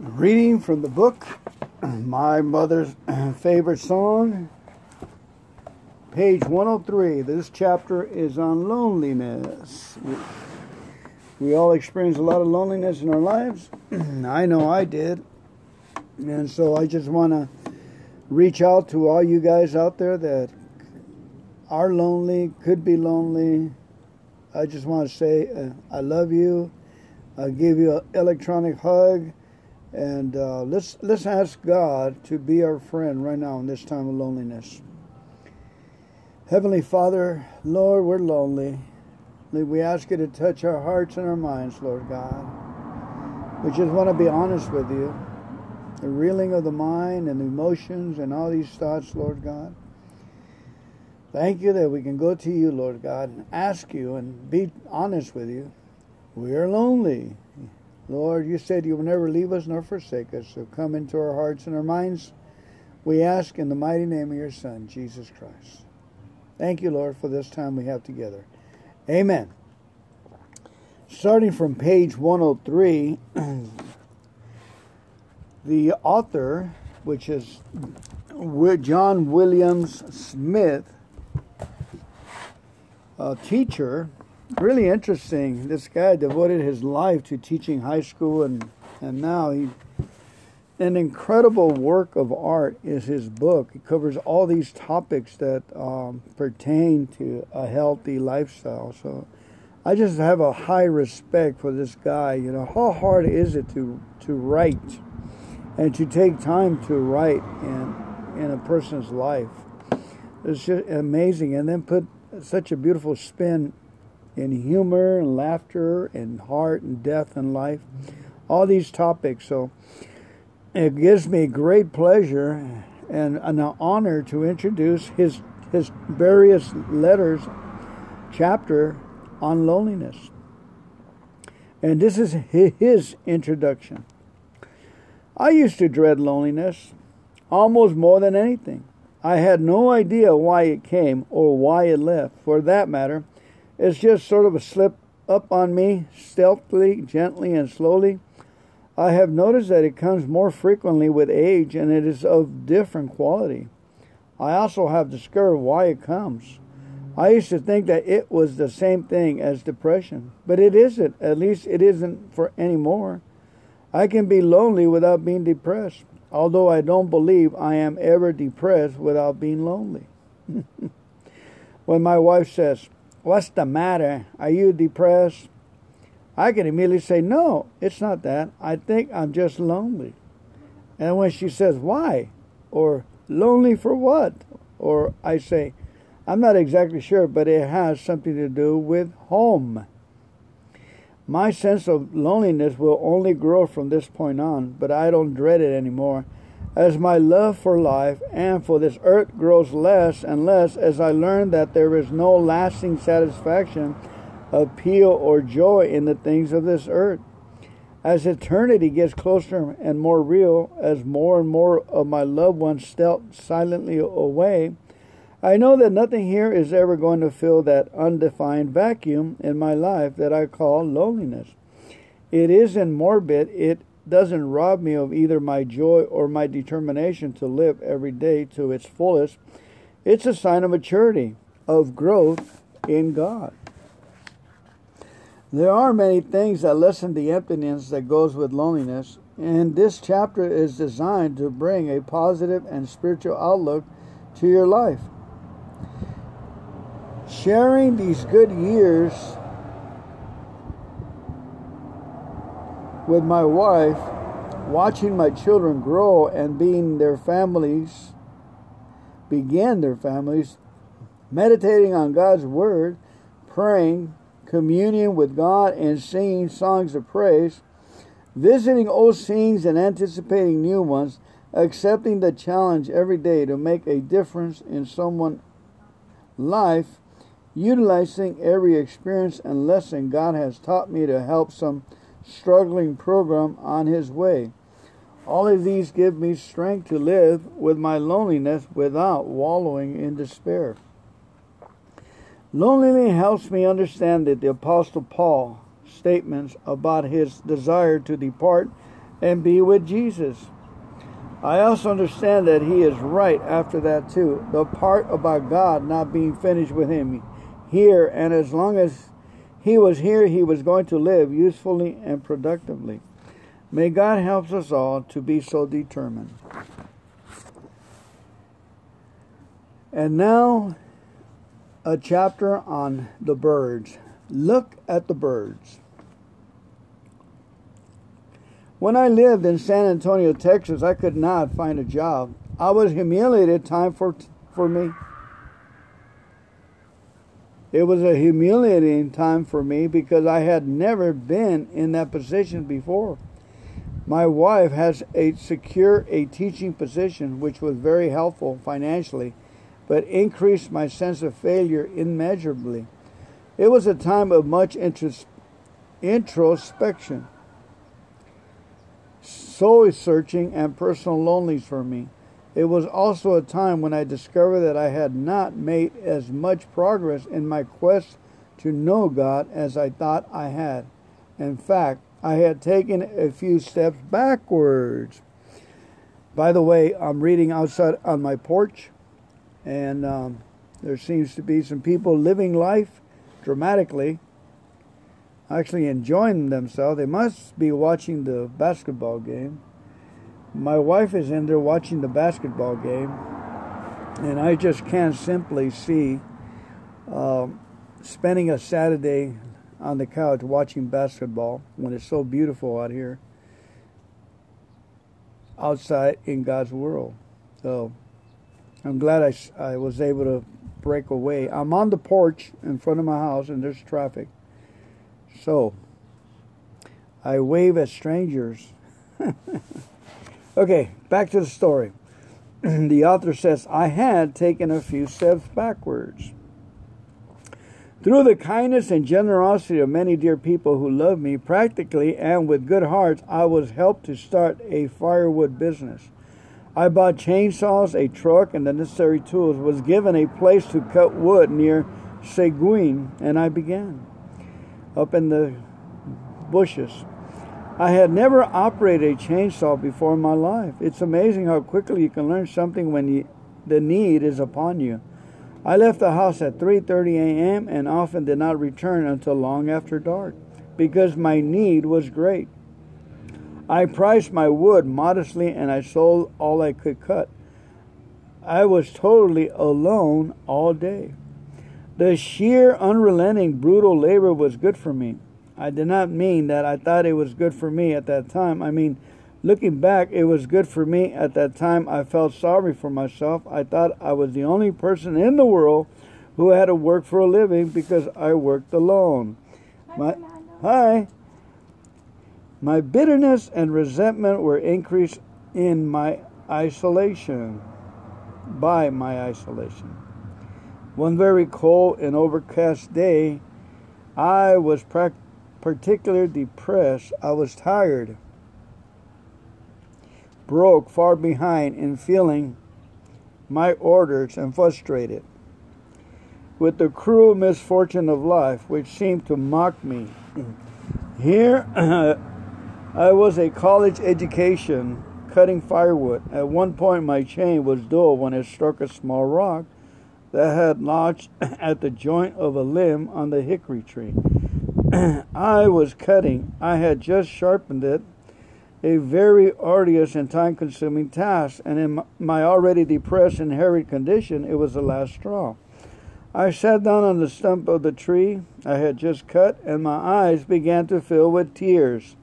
Reading from the book, My Mother's Favorite Song, page 103. This chapter is on loneliness. We all experience a lot of loneliness in our lives. I know I did. And so I just want to reach out to all you guys out there that are lonely, could be lonely. I just want to say uh, I love you. I'll give you an electronic hug and uh, let's let's ask God to be our friend right now in this time of loneliness. Heavenly Father, Lord, we're lonely. We ask you to touch our hearts and our minds, Lord God. We just want to be honest with you. The reeling of the mind and the emotions and all these thoughts, Lord God. Thank you that we can go to you, Lord God, and ask you and be honest with you. We are lonely. Lord, you said you will never leave us nor forsake us. So come into our hearts and our minds. We ask in the mighty name of your Son, Jesus Christ. Thank you, Lord, for this time we have together. Amen. Starting from page 103, the author, which is John Williams Smith, a teacher, really interesting. This guy devoted his life to teaching high school, and and now he an incredible work of art is his book. It covers all these topics that um, pertain to a healthy lifestyle. So I just have a high respect for this guy. You know, how hard is it to to write and to take time to write in in a person's life? It's just amazing, and then put such a beautiful spin in humor and laughter and heart and death and life, all these topics. So it gives me great pleasure and an honor to introduce his his various letters chapter on loneliness. And this is his introduction. I used to dread loneliness almost more than anything. I had no idea why it came or why it left. For that matter, it's just sort of a slip up on me, stealthily, gently, and slowly. I have noticed that it comes more frequently with age and it is of different quality. I also have discovered why it comes. I used to think that it was the same thing as depression, but it isn't. At least it isn't for anymore. I can be lonely without being depressed, although I don't believe I am ever depressed without being lonely. when my wife says, What's the matter? Are you depressed? I can immediately say, No, it's not that. I think I'm just lonely. And when she says, Why? Or lonely for what? Or I say, I'm not exactly sure, but it has something to do with home. My sense of loneliness will only grow from this point on, but I don't dread it anymore as my love for life and for this earth grows less and less as I learn that there is no lasting satisfaction, appeal, or joy in the things of this earth. As eternity gets closer and more real, as more and more of my loved ones step silently away, I know that nothing here is ever going to fill that undefined vacuum in my life that I call loneliness. It isn't morbid, it doesn't rob me of either my joy or my determination to live every day to its fullest. It's a sign of maturity, of growth in God. There are many things that lessen the emptiness that goes with loneliness, and this chapter is designed to bring a positive and spiritual outlook to your life. Sharing these good years with my wife, watching my children grow and being their families, begin their families, meditating on God's Word, praying, communion with God, and singing songs of praise, visiting old scenes and anticipating new ones, accepting the challenge every day to make a difference in someone's life, utilizing every experience and lesson God has taught me to help some struggling program on his way. All of these give me strength to live with my loneliness without wallowing in despair. Loneliness helps me understand that the Apostle Paul statements about his desire to depart and be with Jesus. I also understand that he is right after that too. The part about God not being finished with him here, and as long as he was here, he was going to live usefully and productively. May God help us all to be so determined. And now, a chapter on the birds. Look at the birds. When I lived in San Antonio, Texas, I could not find a job. I was humiliated time for for me. It was a humiliating time for me because I had never been in that position before. My wife has a secure a teaching position which was very helpful financially, but increased my sense of failure immeasurably. It was a time of much introspection soul searching and personal loneliness for me. It was also a time when I discovered that I had not made as much progress in my quest to know God as I thought I had. In fact, I had taken a few steps backwards. By the way, I'm reading outside on my porch, and um, there seems to be some people living life dramatically actually enjoying themselves. They must be watching the basketball game. My wife is in there watching the basketball game, and I just can't simply see um, spending a Saturday on the couch watching basketball when it's so beautiful out here outside in God's world. So I'm glad I, I was able to break away. I'm on the porch in front of my house, and there's traffic so, I wave at strangers. okay, back to the story. the author says, I had taken a few steps backwards. Through the kindness and generosity of many dear people who love me, practically and with good hearts, I was helped to start a firewood business. I bought chainsaws, a truck, and the necessary tools, was given a place to cut wood near Seguin, and I began up in the bushes. I had never operated a chainsaw before in my life. It's amazing how quickly you can learn something when you, the need is upon you. I left the house at 3:30 a.m. and often did not return until long after dark because my need was great. I priced my wood modestly and I sold all I could cut. I was totally alone all day. The sheer, unrelenting, brutal labor was good for me. I did not mean that I thought it was good for me at that time. I mean, looking back, it was good for me at that time. I felt sorry for myself. I thought I was the only person in the world who had to work for a living because I worked alone. My, hi. My bitterness and resentment were increased in my isolation, by my isolation. One very cold and overcast day, I was pra- particularly depressed. I was tired, broke, far behind in feeling my orders, and frustrated with the cruel misfortune of life, which seemed to mock me. Here, I was a college education cutting firewood. At one point, my chain was dull when it struck a small rock that had lodged at the joint of a limb on the hickory tree. I was cutting. I had just sharpened it, a very arduous and time consuming task, and in my already depressed and harried condition, it was the last straw. I sat down on the stump of the tree I had just cut, and my eyes began to fill with tears.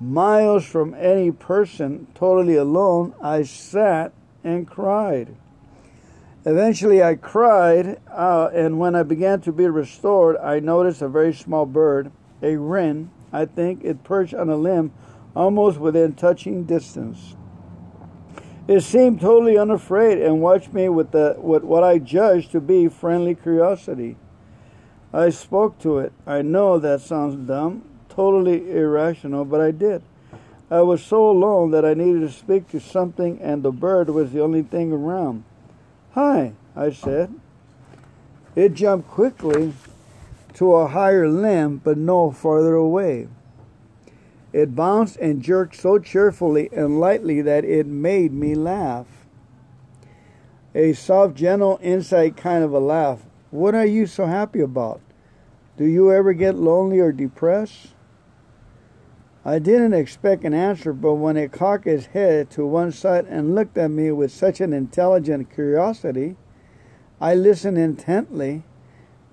Miles from any person, totally alone, I sat and cried. Eventually, I cried, uh, and when I began to be restored, I noticed a very small bird, a wren, I think, it perched on a limb almost within touching distance. It seemed totally unafraid and watched me with, the, with what I judged to be friendly curiosity. I spoke to it. I know that sounds dumb, totally irrational, but I did. I was so alone that I needed to speak to something, and the bird was the only thing around. Hi, I said. It jumped quickly to a higher limb, but no farther away. It bounced and jerked so cheerfully and lightly that it made me laugh. A soft, gentle, inside kind of a laugh. What are you so happy about? Do you ever get lonely or depressed? I didn't expect an answer, but when it cocked its head to one side and looked at me with such an intelligent curiosity, I listened intently,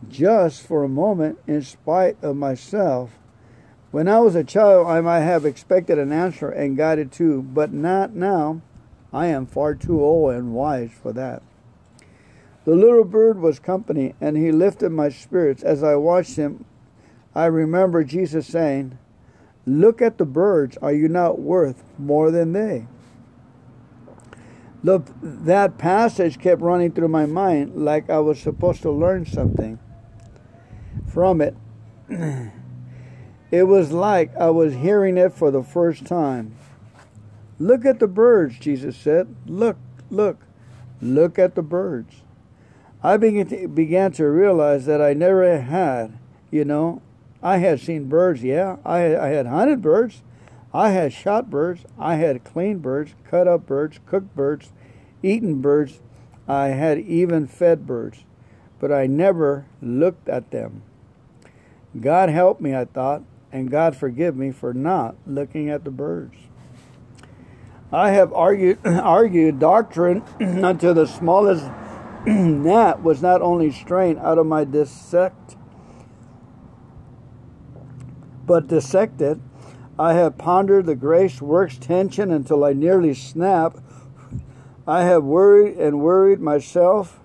just for a moment, in spite of myself. When I was a child, I might have expected an answer and got it too, but not now. I am far too old and wise for that. The little bird was company, and he lifted my spirits. As I watched him, I remember Jesus saying, Look at the birds. Are you not worth more than they? The, that passage kept running through my mind like I was supposed to learn something from it. It was like I was hearing it for the first time. Look at the birds, Jesus said. Look, look, look at the birds. I began began to realize that I never had, you know, I had seen birds, yeah. I, I had hunted birds. I had shot birds. I had cleaned birds, cut up birds, cooked birds, eaten birds. I had even fed birds. But I never looked at them. God help me, I thought, and God forgive me for not looking at the birds. I have argued, argued doctrine until the smallest gnat was not only strained out of my dissect but dissected. I have pondered the grace works tension until I nearly snap. I have worried and worried myself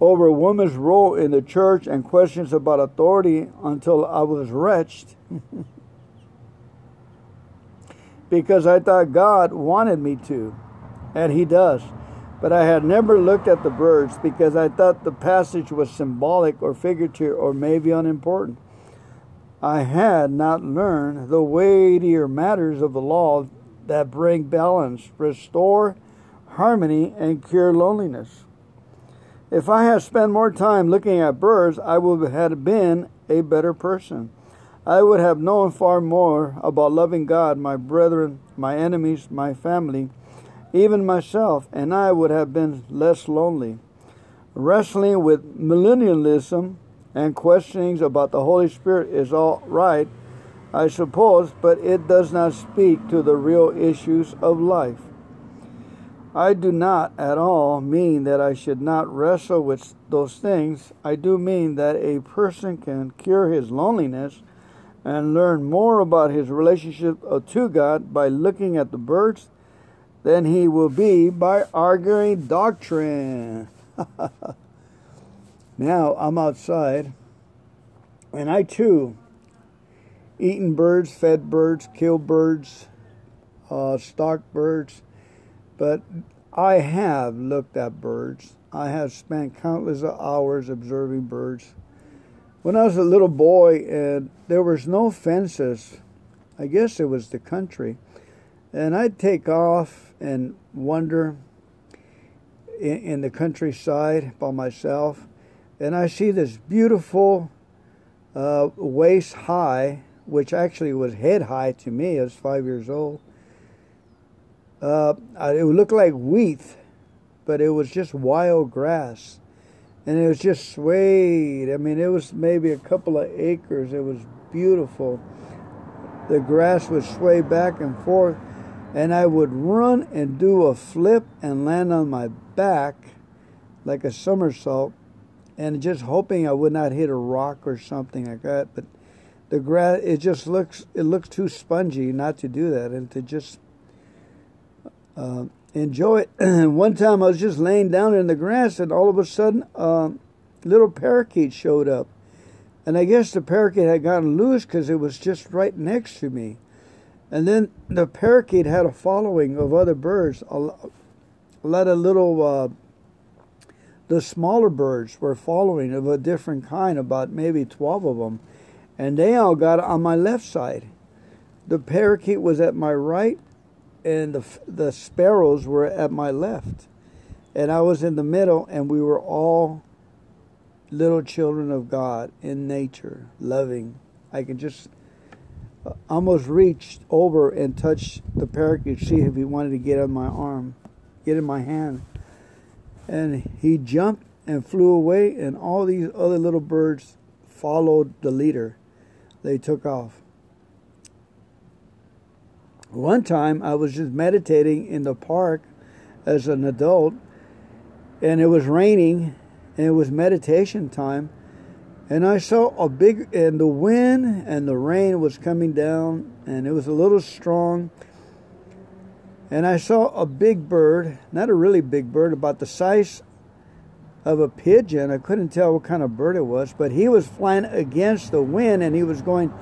over woman's role in the church and questions about authority until I was wretched because I thought God wanted me to, and He does. But I had never looked at the birds because I thought the passage was symbolic or figurative or maybe unimportant. I had not learned the weightier matters of the law that bring balance, restore harmony, and cure loneliness. If I had spent more time looking at birds, I would have been a better person. I would have known far more about loving God, my brethren, my enemies, my family, even myself, and I would have been less lonely. Wrestling with millennialism and questionings about the Holy Spirit is all right, I suppose, but it does not speak to the real issues of life. I do not at all mean that I should not wrestle with those things. I do mean that a person can cure his loneliness and learn more about his relationship uh, to God by looking at the birds than he will be by arguing doctrine. Now I'm outside, and I too eaten birds, fed birds, killed birds, uh, stalked birds, but I have looked at birds. I have spent countless hours observing birds. When I was a little boy, and there was no fences, I guess it was the country, and I'd take off and wander in, in the countryside by myself and I see this beautiful uh, waist high, which actually was head high to me. I was five years old. Uh, it would look like wheat, but it was just wild grass, and it was just swayed. I mean, it was maybe a couple of acres. It was beautiful. The grass would sway back and forth, and I would run and do a flip and land on my back like a somersault and just hoping I would not hit a rock or something like that. But the grass, it just looks it looks too spongy not to do that, and to just uh, enjoy it. One time I was just laying down in the grass, and all of a sudden, uh, little parakeet showed up, and I guess the parakeet had gotten loose because it was just right next to me. And then the parakeet had a following of other birds, a lot of little uh, the smaller birds were following of a different kind, about maybe 12 of them, and they all got on my left side. The parakeet was at my right, and the, the sparrows were at my left. And I was in the middle, and we were all little children of God in nature, loving. I could just uh, almost reach over and touch the parakeet, see if he wanted to get on my arm, get in my hand. And he jumped and flew away, and all these other little birds followed the leader. They took off. One time I was just meditating in the park as an adult, and it was raining, and it was meditation time and I saw a big, and the wind and the rain was coming down, and it was a little strong. And I saw a big bird, not a really big bird, about the size of a pigeon. I couldn't tell what kind of bird it was, but he was flying against the wind and he was going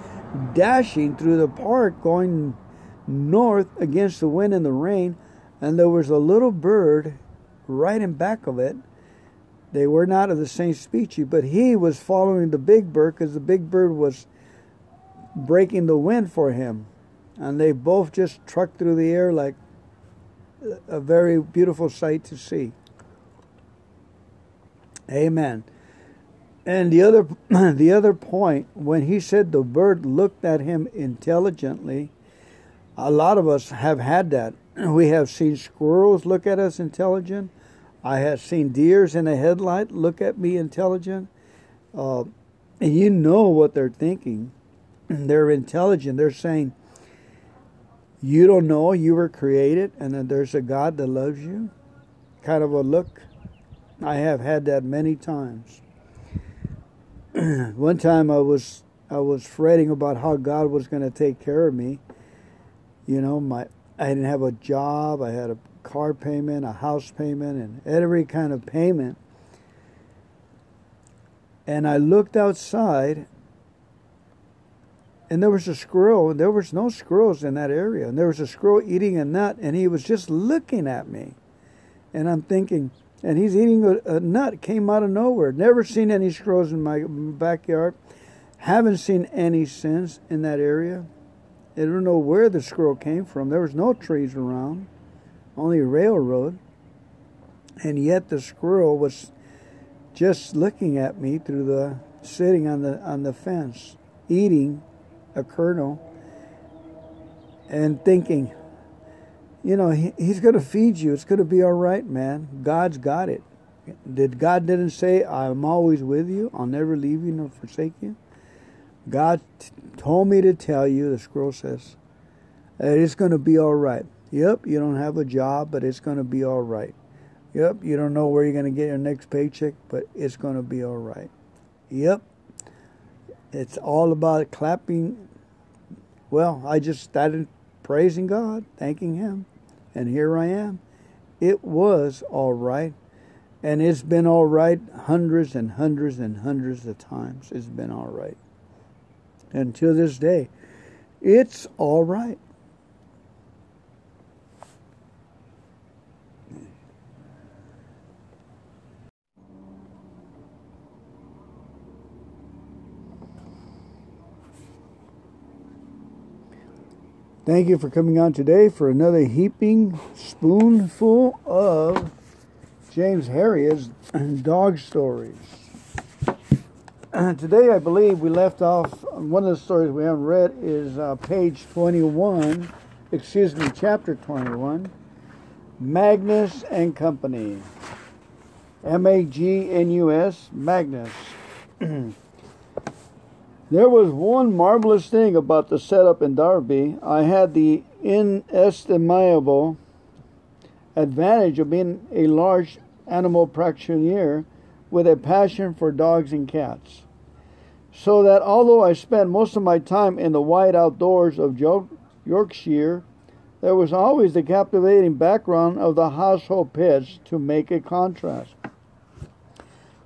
dashing through the park, going north against the wind and the rain. And there was a little bird right in back of it they were not of the same species, but he was following the big bird because the big bird was breaking the wind for him. And they both just trucked through the air like a very beautiful sight to see. Amen. And the other the other point when he said the bird looked at him intelligently, a lot of us have had that. We have seen squirrels look at us intelligent. I have seen deers in a headlight look at me intelligent. Uh, and you know what they're thinking. They're intelligent. They're saying, You don't know you were created and that there's a God that loves you. Kind of a look. I have had that many times. One time I was I was fretting about how God was going to take care of me. You know, my I didn't have a job. I had a car payment, a house payment, and every kind of payment. And I looked outside, and there was a squirrel. And there was no squirrels in that area, and there was a squirrel eating a nut, and he was just looking at me. And I'm thinking, and he's eating a, a nut, came out of nowhere. Never seen any squirrels in my backyard. Haven't seen any since in that area. I don't know where the squirrel came from. There was no trees around only railroad. And yet the squirrel was just looking at me through the sitting on the on the fence, eating a kernel, and thinking, you know, he, he's going to feed you. It's going to be all right, man. God's got it. Did God didn't say, "I'm always with you. I'll never leave you nor forsake you." God t- told me to tell you, the squirrel says, it's going to be all right. Yep, you don't have a job, but it's going to be all right. Yep, you don't know where you're going to get your next paycheck, but it's going to be all right. Yep, it's all about clapping. Well, I just started praising God, thanking Him, and here I am. It was all right, and it's been all right hundreds and hundreds and hundreds of times. It's been all right. And to this day, it's all right. Thank you for coming on today for another heaping spoonful of James Herriot's dog stories. today, I believe we left off, one of the stories we haven't read is uh, page 21, excuse me, chapter 21, Magnus and Company. M A G N U S, Magnus. There was one marvelous thing about the setup in Darrowby. I had the inestimable advantage of being a large animal practitioner with a passion for dogs and cats. So that although I spent most of my time in the wide outdoors of Yorkshire, there was always the captivating background of the household pets to make a contrast.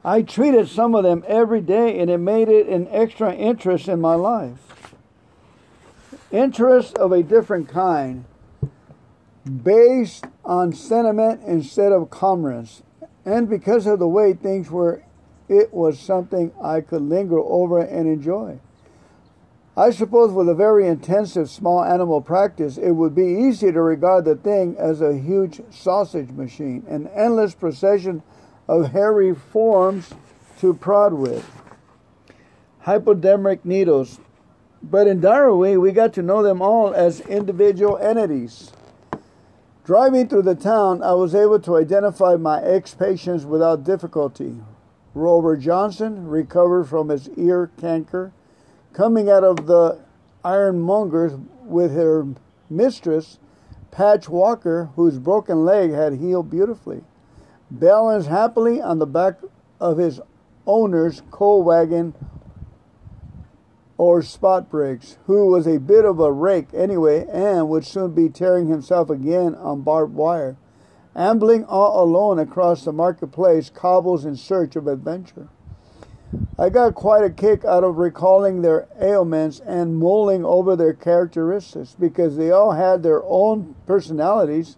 I treated some of them every day, and it made it an extra interest in my life. Interest of a different kind, based on sentiment instead of commerce. And because of the way things were, it was something I could linger over and enjoy. I suppose with a very intensive small animal practice, it would be easy to regard the thing as a huge sausage machine, an endless procession of hairy forms to prod with. Hypodermic needles, But in Darrowby, we got to know them all as individual entities. Driving through the town, I was able to identify my ex patients without difficulty. Rover Johnson recovered from his ear canker, coming out of the ironmonger's with her mistress, Patch Walker, whose broken leg had healed beautifully, balanced happily on the back of his owner's coal wagon or Spot Briggs, who was a bit of a rake anyway and would soon be tearing himself again on barbed wire, ambling all alone across the marketplace cobbles in search of adventure. I got quite a kick out of recalling their ailments and mulling over their characteristics because they all had their own personalities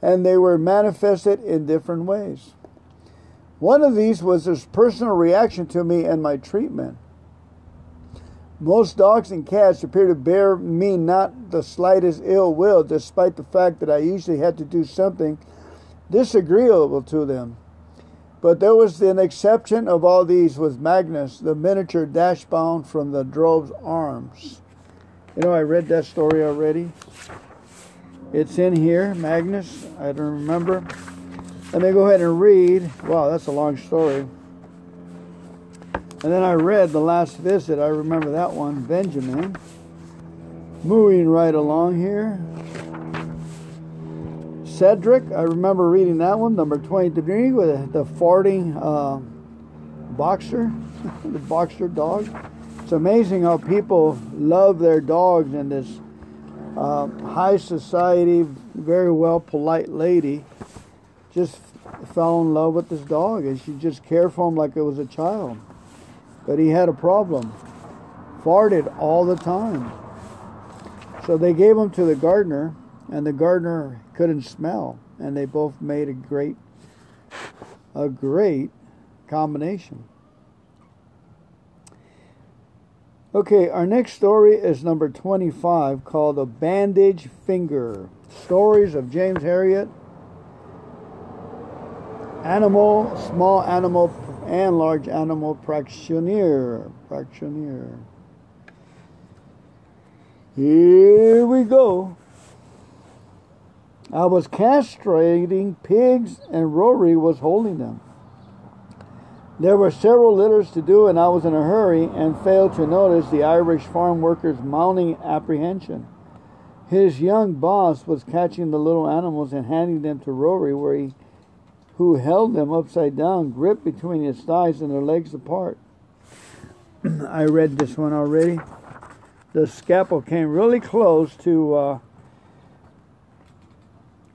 and they were manifested in different ways. One of these was his personal reaction to me and my treatment. Most dogs and cats appear to bear me not the slightest ill will, despite the fact that I usually had to do something disagreeable to them. But there was an exception of all these was Magnus, the miniature dachshund from the Drovers' Arms. You know, I read that story already. It's in here, Magnus. I don't remember. Let me go ahead and read. Wow, that's a long story. And then I read The Last Visit. I remember that one, Benjamin. Moving right along here. Cedric, I remember reading that one, number 23, with the farting uh, boxer, the boxer dog. It's amazing how people love their dogs and this uh, high society, very well polite lady just fell in love with this dog and she just cared for him like it was a child. But he had a problem. Farted all the time. So they gave him to the gardener, and the gardener couldn't smell. And they both made a great, a great combination. Okay, our next story is number 25 called A Bandage Finger Stories of James Herriot. Animal, Small Animal and large animal practitioner. Practitioner. Here we go. I was castrating pigs and Rory was holding them. There were several litters to do, and I was in a hurry and failed to notice the Irish farm worker's mounting apprehension. His young boss was catching the little animals and handing them to Rory, where he who held them upside down, gripped between his thighs and their legs apart. I read this one already. The scalpel came really close to uh,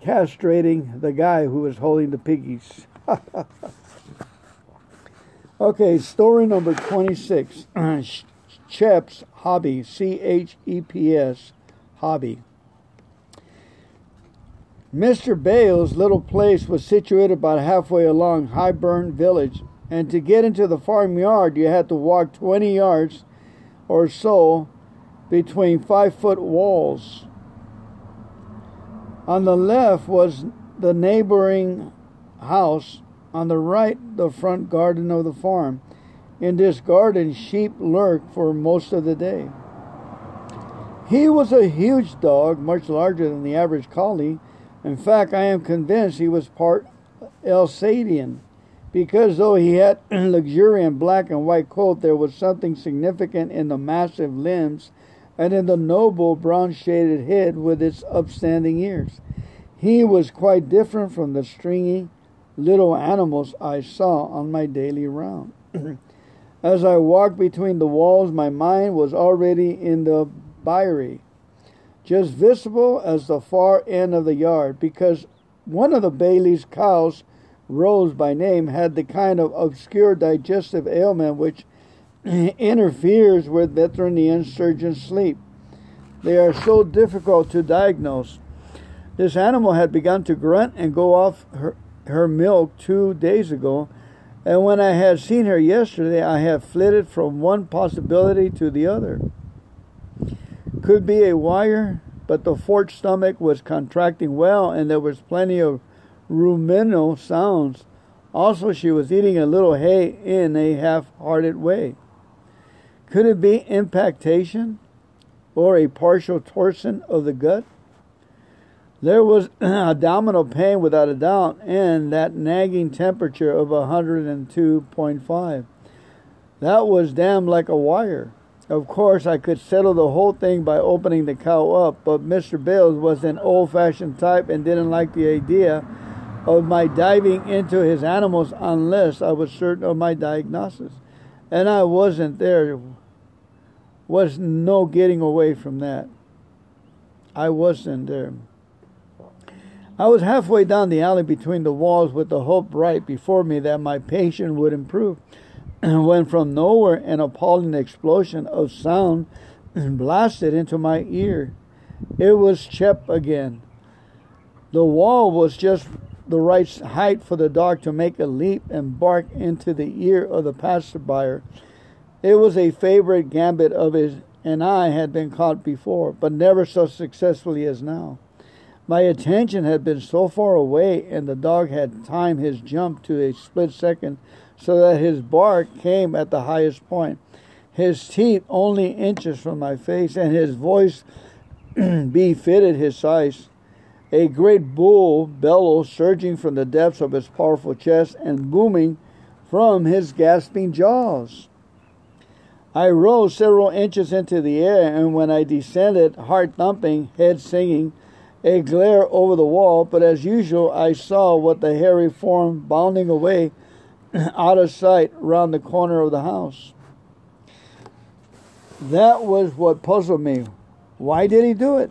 castrating the guy who was holding the piggies. okay, story number 26 uh, Cheps Hobby, C H E P S, Hobby. Mr. Bale's little place was situated about halfway along Highburn Village, and to get into the farmyard, you had to walk 20 yards or so between five foot walls. On the left was the neighboring house, on the right, the front garden of the farm. In this garden, Chep lurk for most of the day. He was a huge dog, much larger than the average collie in fact, I am convinced he was part Alsatian, because though he had a luxuriant black and white coat, there was something significant in the massive limbs and in the noble brown shaded head with its upstanding ears. He was quite different from the stringy little animals I saw on my daily round. As I walked between the walls, my mind was already in the byre just visible as the far end of the yard, because one of the Bailey's cows, Rose by name, had the kind of obscure digestive ailment which interferes with veterinarian surgeons' sleep. They are so difficult to diagnose. This animal had begun to grunt and go off her, her milk two days ago, and when I had seen her yesterday, I had flitted from one possibility to the other. Could be a wire, but the forked stomach was contracting well and there was plenty of ruminal sounds. Also, she was eating a little hay in a half hearted way. Could it be impactation? or a partial torsion of the gut. There was abdominal pain without a doubt, and that nagging temperature of 102.5. That was damn like a wire. Of course, I could settle the whole thing by opening the cow up, but Mr. Bales was an old fashioned type and didn't like the idea of my diving into his animals unless I was certain of my diagnosis. And I wasn't there. Was no getting away from that. I wasn't there. I was halfway down the alley between the walls with the hope right before me that my patient would improve when from nowhere an appalling explosion of sound blasted into my ear. It was Chep again. The wall was just the right height for the dog to make a leap and bark into the ear of the passerby. It was a favorite gambit of his, and I had been caught before, but never so successfully as now. My attention had been so far away, and the dog had timed his jump to a split second so that his bark came at the highest point. His teeth only inches from my face, and his voice befitted his size. A great bull bellow surging from the depths of his powerful chest and booming from his gasping jaws. I rose several inches into the air, and when I descended, heart thumping, head singing, a glare over the wall, but as usual, I saw what the hairy form bounding away out of sight round the corner of the house. That was what puzzled me. Why did he do it?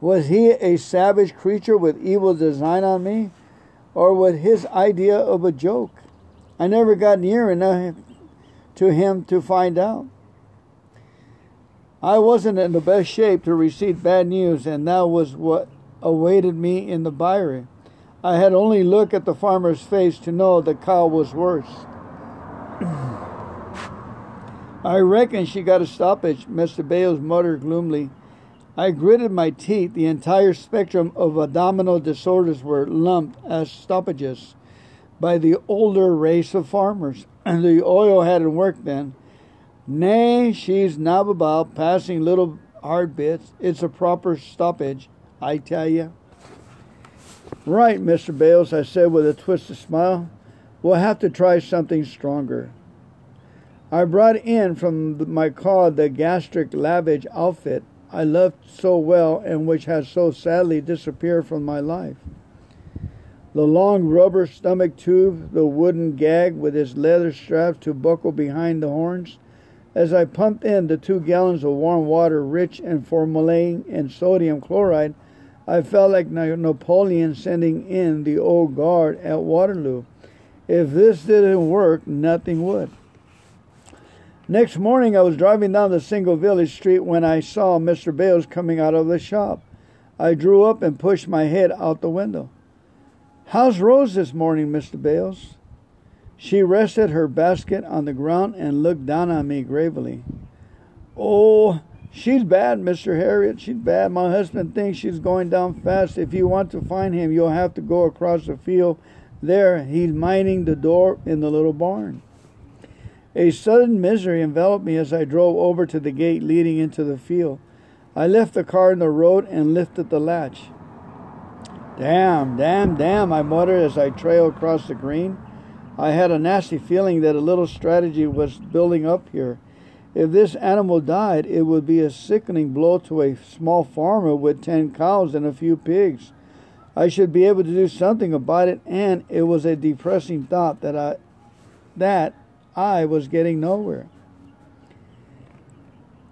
Was he a savage creature with evil design on me? Or was his idea of a joke? I never got near enough to him to find out. I wasn't in the best shape to receive bad news, and that was what awaited me in the byre. I had only looked at the farmer's face to know the cow was worse. I reckon she got a stoppage, Mr. Bales muttered gloomily. I gritted my teeth. The entire spectrum of abdominal disorders were lumped as stoppages by the older race of farmers, and the oil hadn't worked then. Nay, she's now about passing little hard bits. It's a proper stoppage, I tell you. Right, Mr. Bales, I said with a twisted smile. We'll have to try something stronger. I brought in from my car the gastric lavage outfit I loved so well and which has so sadly disappeared from my life. The long rubber stomach tube, the wooden gag with its leather straps to buckle behind the horns. As I pumped in the two gallons of warm water rich in formalin and sodium chloride, I felt like Napoleon sending in the old guard at Waterloo. If this didn't work, nothing would. Next morning, I was driving down the single village street when I saw Mr. Bales coming out of the shop. I drew up and pushed my head out the window. How's Rose this morning, Mr. Bales? She rested her basket on the ground and looked down on me gravely. Oh, she's bad, Mr. Herriot. She's bad. My husband thinks she's going down fast. If you want to find him, you'll have to go across the field. There, he's minding the door in the little barn. A sudden misery enveloped me as I drove over to the gate leading into the field. I left the car in the road and lifted the latch. Damn, damn, damn, I muttered as I trailed across the green. I had a nasty feeling that a little strategy was building up here. If this animal died, it would be a sickening blow to a small farmer with ten cows and a few pigs. I should be able to do something about it, and it was a depressing thought that I that I was getting nowhere.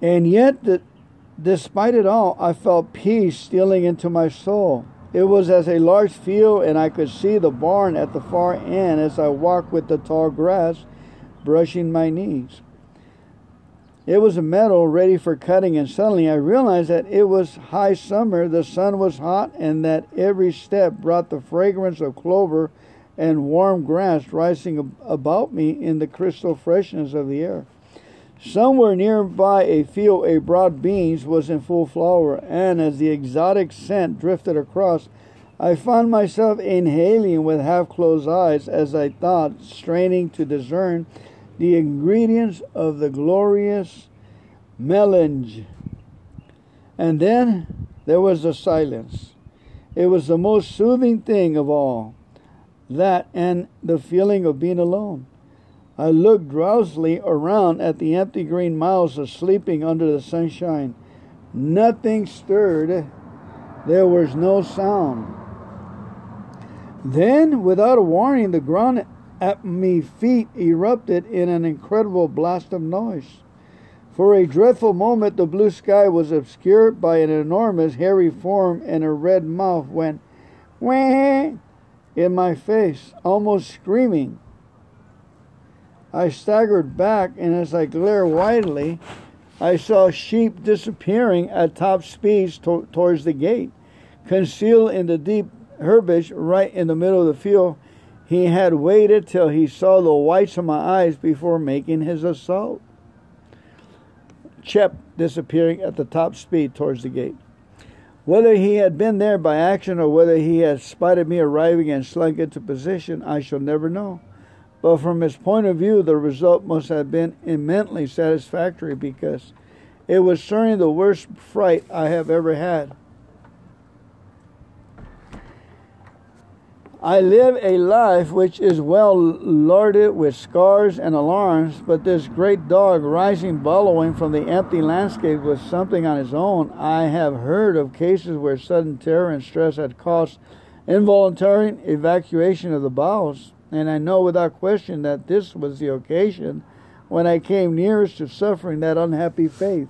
And yet, that despite it all, I felt peace stealing into my soul. It was as a large field, and I could see the barn at the far end as I walked with the tall grass brushing my knees. It was a meadow ready for cutting, and suddenly I realized that it was high summer, the sun was hot, and that every step brought the fragrance of clover and warm grass rising about me in the crystal freshness of the air. Somewhere nearby a field of broad beans was in full flower, and as the exotic scent drifted across, I found myself inhaling with half closed eyes as I thought, straining to discern the ingredients of the glorious melange. And then there was the silence. It was the most soothing thing of all. That and the feeling of being alone. I looked drowsily around at the empty green miles of sleeping under the sunshine. Nothing stirred. There was no sound. Then, without a warning, the ground at my feet erupted in an incredible blast of noise. For a dreadful moment, the blue sky was obscured by an enormous hairy form, and a red mouth went wah in my face, almost screaming. I staggered back, and as I glared widely, I saw sheep disappearing at top speeds to- towards the gate. Concealed in the deep herbage right in the middle of the field, he had waited till he saw the whites of my eyes before making his assault. Chep disappearing at the top speed towards the gate. Whether he had been there by action or whether he had spotted me arriving and slunk into position, I shall never know. But from his point of view, the result must have been immensely satisfactory because it was certainly the worst fright I have ever had. I live a life which is well larded with scars and alarms, but this great dog rising bellowing from the empty landscape was something on his own. I have heard of cases where sudden terror and stress had caused involuntary evacuation of the bowels, and I know without question that this was the occasion when I came nearest to suffering that unhappy fate.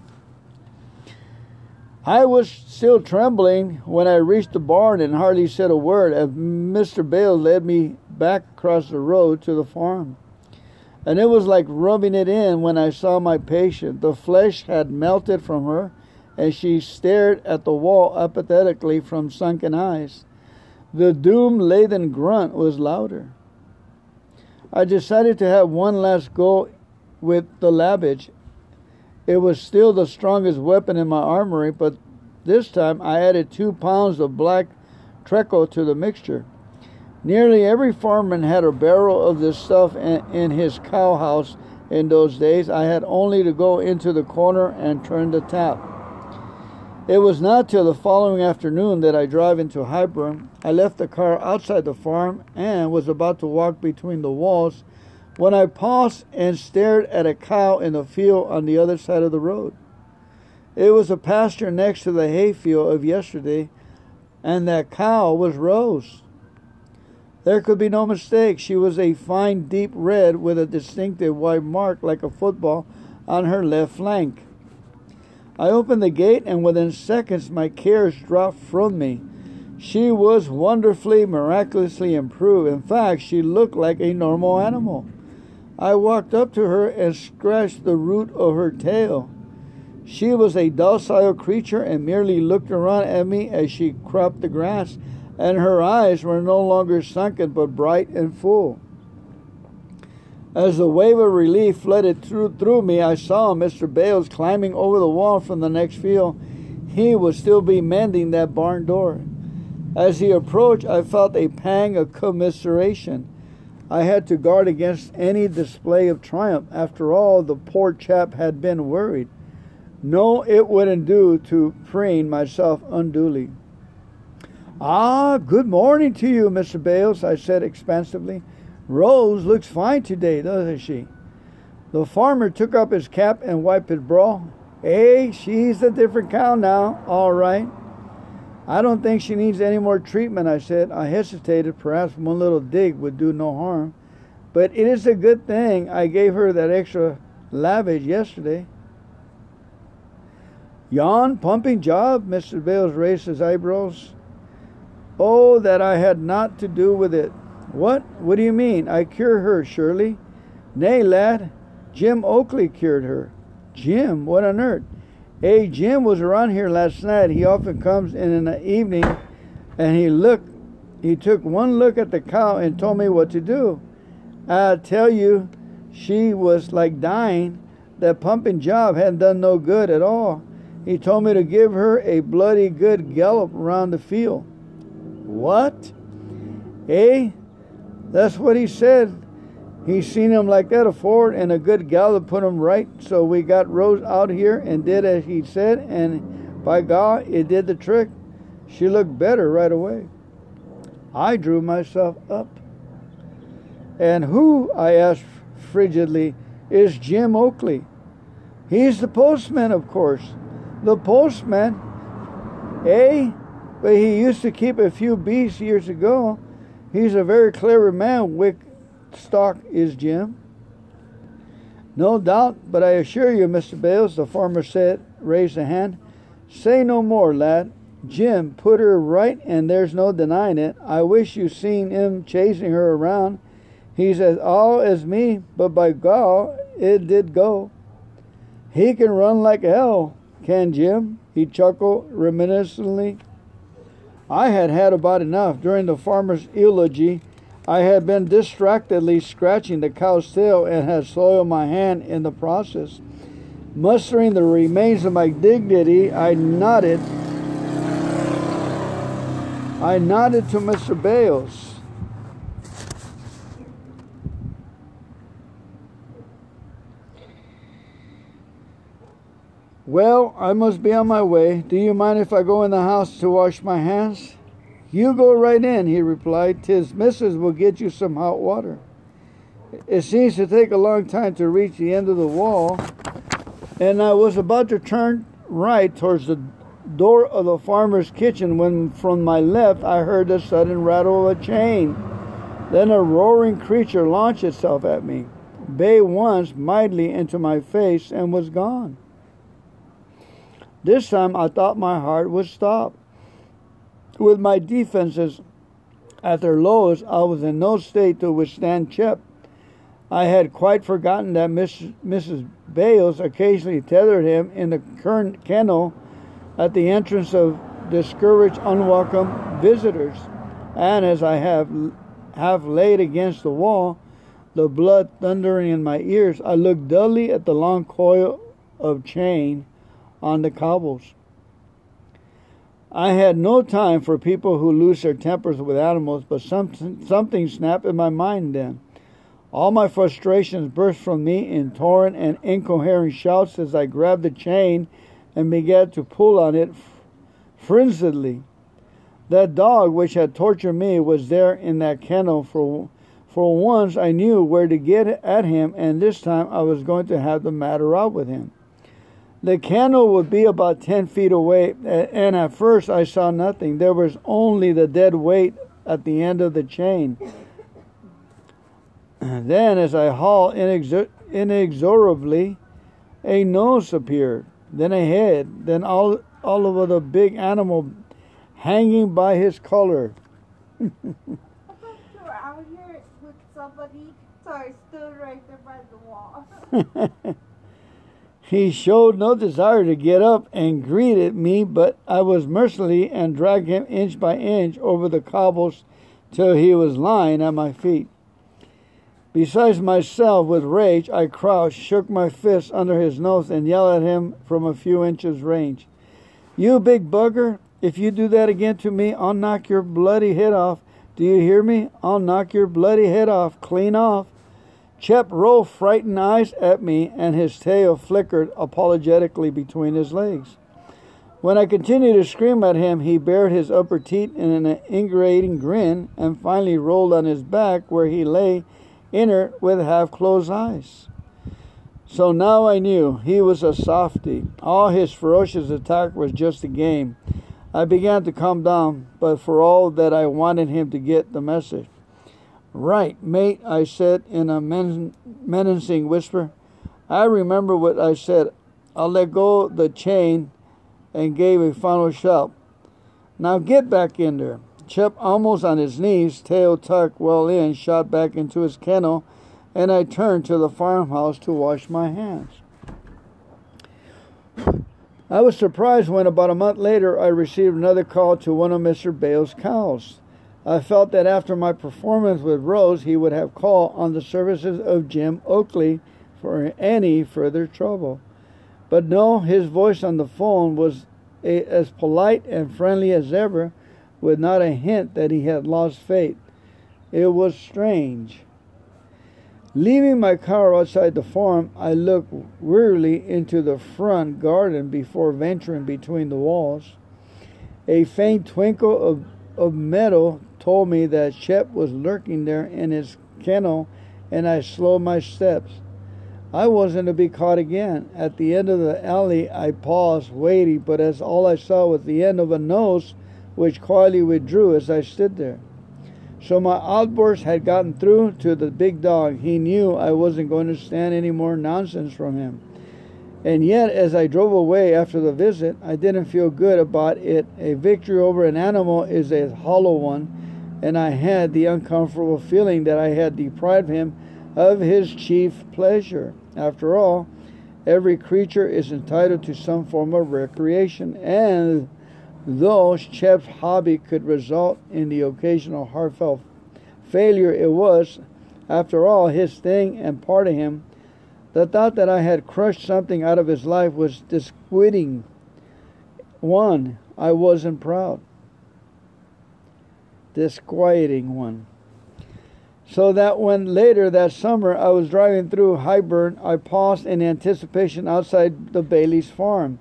I was still trembling when I reached the barn and hardly said a word as Mr. Bale led me back across the road to the farm. And it was like rubbing it in when I saw my patient. The flesh had melted from her, and she stared at the wall apathetically from sunken eyes. The doom laden grunt was louder. I decided to have one last go with the lavage it was still the strongest weapon in my armory, but this time I added two pounds of black treacle to the mixture. Nearly every farmer had a barrel of this stuff in, in his cow house in those days. I had only to go into the corner and turn the tap. It was not till the following afternoon that I drove into Highburn. I left the car outside the farm and was about to walk between the walls when I paused and stared at a cow in the field on the other side of the road. It was a pasture next to the hayfield of yesterday, and that cow was Rose. There could be no mistake. She was a fine deep red with a distinctive white mark like a football on her left flank. I opened the gate, and within seconds my cares dropped from me. She was wonderfully, miraculously improved. In fact, she looked like a normal animal. I walked up to her and scratched the root of her tail. She was a docile creature and merely looked around at me as she cropped the grass, and her eyes were no longer sunken but bright and full. As the wave of relief flooded through, through me, I saw Mr. Bales climbing over the wall from the next field. He would still be mending that barn door. As he approached, I felt a pang of commiseration. I had to guard against any display of triumph. After all, the poor chap had been worried. No, it wouldn't do to preen myself unduly. Ah, good morning to you, Mr. Bales, I said expansively. Rose looks fine today, doesn't she? The farmer took up his cap and wiped his brow. Hey, she's a different cow now, all right. I don't think she needs any more treatment, I said. I hesitated. Perhaps one little dig would do no harm. But it is a good thing I gave her that extra lavage yesterday. Yon pumping job? Mr. Bales raised his eyebrows. Oh, that I had not to do with it. What? What do you mean? I cure her, surely? Nay, lad. Jim Oakley cured her. Jim? What on earth? Hey, Jim was around here last night. He often comes in in the evening, and he looked. He took one look at the cow and told me what to do. I tell you, she was like dying. That pumping job hadn't done no good at all. He told me to give her a bloody good gallop around the field. What? Eh? That's what he said. He seen him like that afore, and a good gal to put him right. So we got Rose out here and did as he said, and By God, it did the trick. She looked better right away. I drew myself up. And who, I asked frigidly, is Jim Oakley? He's the postman, of course. The postman, eh? But he used to keep a few beasts years ago. He's a very clever man, Wickstock is Jim. No doubt, but I assure you, Mr. Bales, the farmer said, raised a hand. Say no more, lad. Jim put her right, and there's no denying it. I wish you seen him chasing her around. He's as all as me, but by God, it did go. He can run like hell, can Jim? He chuckled reminiscently. I had had about enough. During the farmer's eulogy, I had been distractedly scratching the cow's tail and had soiled my hand in the process. Mustering the remains of my dignity, I nodded. I nodded to Mr. Bales. Well, I must be on my way. Do you mind if I go in the house to wash my hands? You go right in, he replied. Tis missus will get you some hot water. It seems to take a long time to reach the end of the wall, and I was about to turn right towards the door of the farmer's kitchen when from my left I heard the sudden rattle of a chain. Then a roaring creature launched itself at me, bay once mightily into my face, and was gone. This time I thought my heart would stop. With my defenses at their lowest, I was in no state to withstand Chep. I had quite forgotten that Miss, Mrs. Bales occasionally tethered him in the current kennel at the entrance of discouraged, unwelcome visitors. And as I have half laid against the wall, the blood thundering in my ears, I looked dully at the long coil of chain on the cobbles. I had no time for people who lose their tempers with animals, but something, something snapped in my mind then. All my frustrations burst from me in torrent and incoherent shouts as I grabbed the chain and began to pull on it frenziedly. That dog which had tortured me was there in that kennel for for once I knew where to get at him and this time I was going to have the matter out with him. The candle would be about 10 feet away, and at first I saw nothing. There was only the dead weight at the end of the chain. Then, as I hauled inexorably, a nose appeared, then a head, then all, all over the big animal hanging by his collar. I thought you were out here with somebody, so I stood right there by the wall. He showed no desire to get up and greet at me, but I was mercilessly and dragged him inch by inch over the cobbles till he was lying at my feet. Besides myself, with rage, I crouched, shook my fist under his nose, and yelled at him from a few inches range. You big bugger, if you do that again to me, I'll knock your bloody head off. Do you hear me? I'll knock your bloody head off, clean off. Chep rolled frightened eyes at me, and his tail flickered apologetically between his legs. When I continued to scream at him, he bared his upper teeth in an ingratiating grin and finally rolled on his back where he lay inert with half closed eyes. So now I knew he was a softy. All his ferocious attack was just a game. I began to calm down, but for all that I wanted him to get the message. Right, mate, I said in a men- menacing whisper. I remember what I said. I'll let go the chain and gave a final shout. Now get back in there. Chep, almost on his knees, tail tucked well in, shot back into his kennel, and I turned to the farmhouse to wash my hands. I was surprised when about a month later I received another call to one of Mr. Bale's cows. I felt that after my performance with Rose, he would have called on the services of Jim Oakley for any further trouble. But no, his voice on the phone was a, as polite and friendly as ever, with not a hint that he had lost faith. It was strange. Leaving my car outside the farm, I looked wearily into the front garden before venturing between the walls. A faint twinkle of, of metal told me that Chep was lurking there in his kennel, and I slowed my steps. I wasn't to be caught again. At the end of the alley, I paused, waiting, but as all I saw was the end of a nose which quietly withdrew as I stood there. So my outburst had gotten through to the big dog. He knew I wasn't going to stand any more nonsense from him. And yet, as I drove away after the visit, I didn't feel good about it. A victory over an animal is a hollow one, and I had the uncomfortable feeling that I had deprived him of his chief pleasure. After all, every creature is entitled to some form of recreation, and though Chep's hobby could result in the occasional heartfelt failure, it was, after all, his thing and part of him the thought that I had crushed something out of his life was disquieting. One, I wasn't proud. Disquieting one. So that when later that summer I was driving through Highburn, I paused in anticipation outside the Bailey's farm.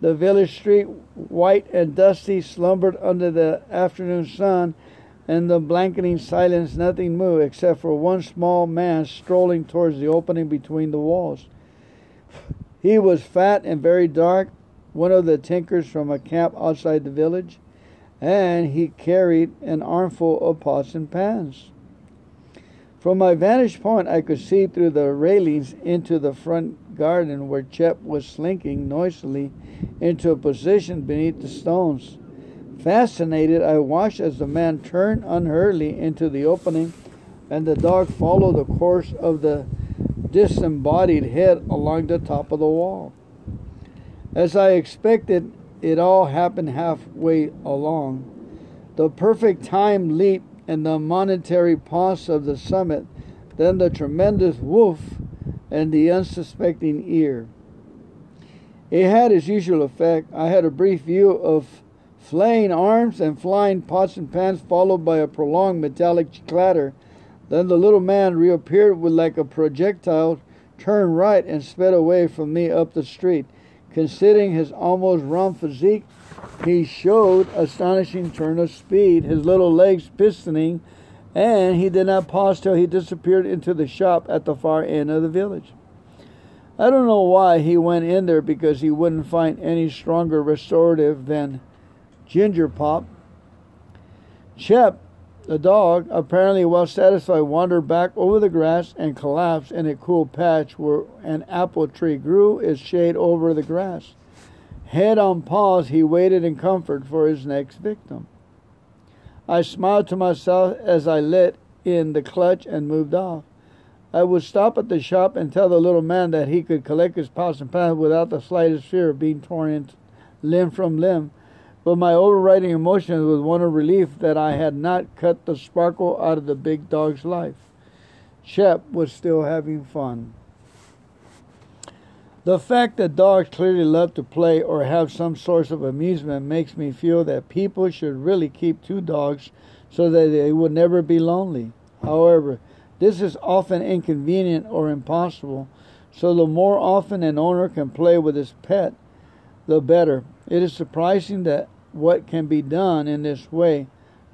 The village street, white and dusty, slumbered under the afternoon sun in the blanketing silence, nothing moved except for one small man strolling towards the opening between the walls. He was fat and very dark, one of the tinkers from a camp outside the village, and he carried an armful of pots and pans. From my vantage point, I could see through the railings into the front garden where Chep was slinking noisily into a position beneath the stones. Fascinated, I watched as the man turned unhurriedly into the opening, and the dog followed the course of the disembodied head along the top of the wall. As I expected, it all happened halfway along. The perfect time leap and the monetary pause of the summit, then the tremendous woof and the unsuspecting ear. It had its usual effect. I had a brief view of flaying arms and flying pots and pans, followed by a prolonged metallic clatter. Then the little man reappeared with like a projectile, turned right, and sped away from me up the street. Considering his almost round physique, he showed astonishing turn of speed, his little legs pistoning, and he did not pause till he disappeared into the shop at the far end of the village. I don't know why he went in there because he wouldn't find any stronger restorative than Ginger Pop. Chep, the dog, apparently well satisfied, wandered back over the grass and collapsed in a cool patch where an apple tree grew its shade over the grass. Head on paws, he waited in comfort for his next victim. I smiled to myself as I let in the clutch and moved off. I would stop at the shop and tell the little man that he could collect his pots and pans without the slightest fear of being torn limb from limb but my overriding emotion was one of relief that I had not cut the sparkle out of the big dog's life. Chep was still having fun. The fact that dogs clearly love to play or have some source of amusement makes me feel that people should really keep two dogs so that they would never be lonely. However, this is often inconvenient or impossible, so the more often an owner can play with his pet, the better. It is surprising that what can be done in this way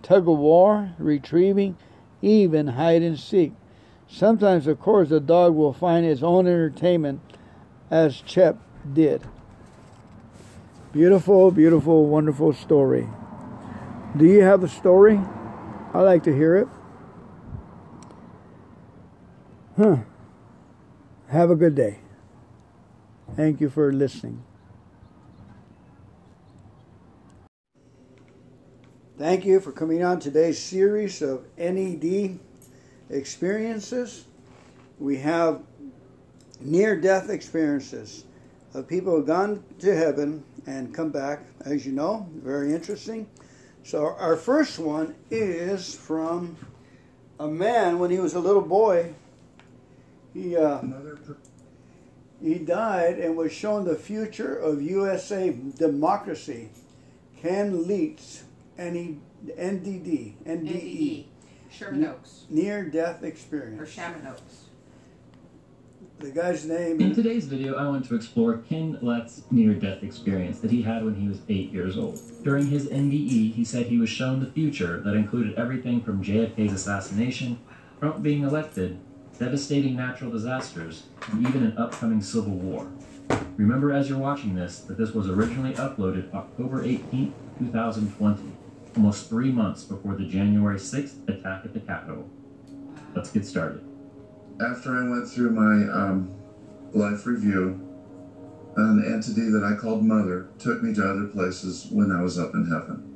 tug of war, retrieving, even hide and seek. Sometimes, of course, the dog will find its own entertainment, as Chep did. Beautiful, beautiful, wonderful story. Do you have a story? I like to hear it. Huh. Have a good day. Thank you for listening. Thank you for coming on today's series of NED experiences. We have near death experiences of people who have gone to heaven and come back, as you know, very interesting. So, our first one is from a man when he was a little boy. He, uh, he died and was shown the future of USA democracy. Ken Leitz any NDD, NDE. NDE. Sherman Oaks. Near death experience. Or Sherman Oaks. The guy's name. In today's video, I want to explore Ken Lett's near-death experience that he had when he was 8 years old. During his NDE, he said he was shown the future that included everything from JFK's assassination, Trump being elected, devastating natural disasters, and even an upcoming civil war. Remember as you're watching this that this was originally uploaded October 18, 2020, almost three months before the January 6th attack at the Capitol. Let's get started after I went through my um, life review, an entity that I called Mother took me to other places when I was up in heaven.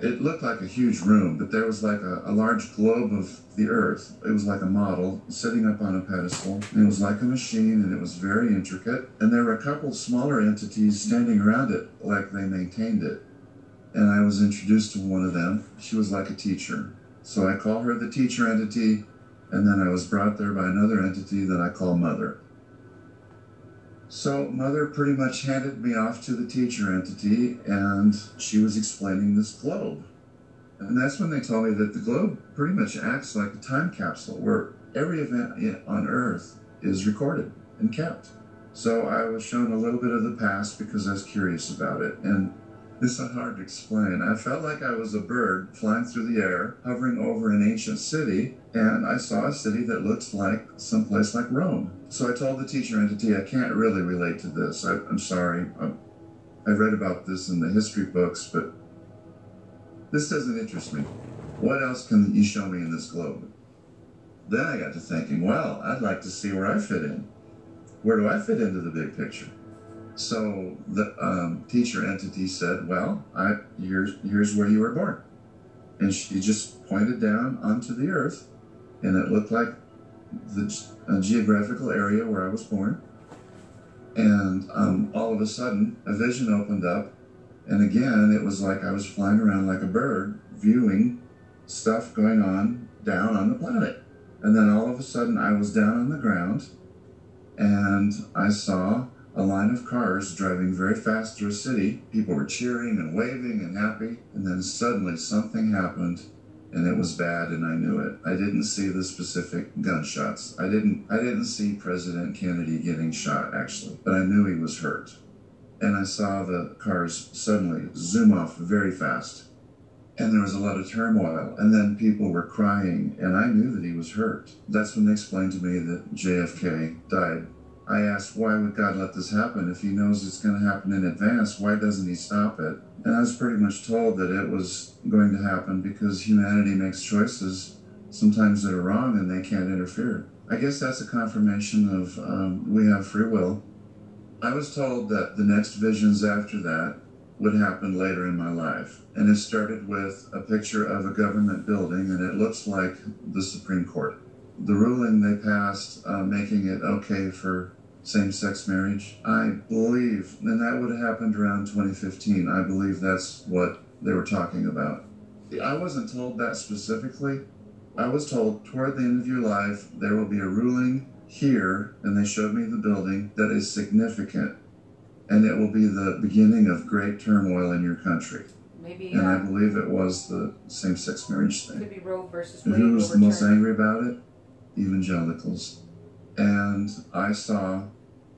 It looked like a huge room, but there was like a, a large globe of the earth. It was like a model sitting up on a pedestal. It was like a machine and it was very intricate. And there were a couple smaller entities standing around it like they maintained it. And I was introduced to one of them. She was like a teacher. So I call her the teacher entity and then I was brought there by another entity that I call Mother. So Mother pretty much handed me off to the teacher entity, and she was explaining this globe. And that's when they told me that the globe pretty much acts like a time capsule where every event on Earth is recorded and kept. So I was shown a little bit of the past because I was curious about it. And this is hard to explain. I felt like I was a bird flying through the air, hovering over an ancient city, and I saw a city that looked like someplace like Rome. So I told the teacher entity, I can't really relate to this. I, am sorry. I'm, I read about this in the history books, but this doesn't interest me. What else can you show me in this globe? Then I got to thinking, well, I'd like to see where I fit in. Where do I fit into the big picture? So the um, teacher entity said, "Well, I, here's here's where you were born," and she just pointed down onto the earth, and it looked like the geographical area where I was born. And um, all of a sudden, a vision opened up, and again, it was like I was flying around like a bird, viewing stuff going on down on the planet. And then all of a sudden, I was down on the ground, and I saw a line of cars driving very fast through a city. People were cheering and waving and happy. And then suddenly something happened and it was bad and I knew it. I didn't see the specific gunshots. I didn't I didn't see President Kennedy getting shot actually, but I knew he was hurt. And I saw the cars suddenly zoom off very fast. And there was a lot of turmoil, and then people were crying, and I knew that he was hurt. That's when they explained to me that JFK died I asked, why would God let this happen? If he knows it's going to happen in advance, why doesn't he stop it? And I was pretty much told that it was going to happen because humanity makes choices sometimes that are wrong and they can't interfere. I guess that's a confirmation of um, we have free will. I was told that the next visions after that would happen later in my life. And it started with a picture of a government building, and it looks like the Supreme Court the ruling they passed uh, making it okay for same-sex marriage. I believe, and that would have happened around 2015. I believe that's what they were talking about. I wasn't told that specifically. I was told toward the end of your life there will be a ruling here, and they showed me the building that is significant, and it will be the beginning of great turmoil in your country. Maybe. And uh, I believe it was the same-sex marriage thing. Could be Roe versus And Wade. who was the most angry about it? Evangelicals. And I saw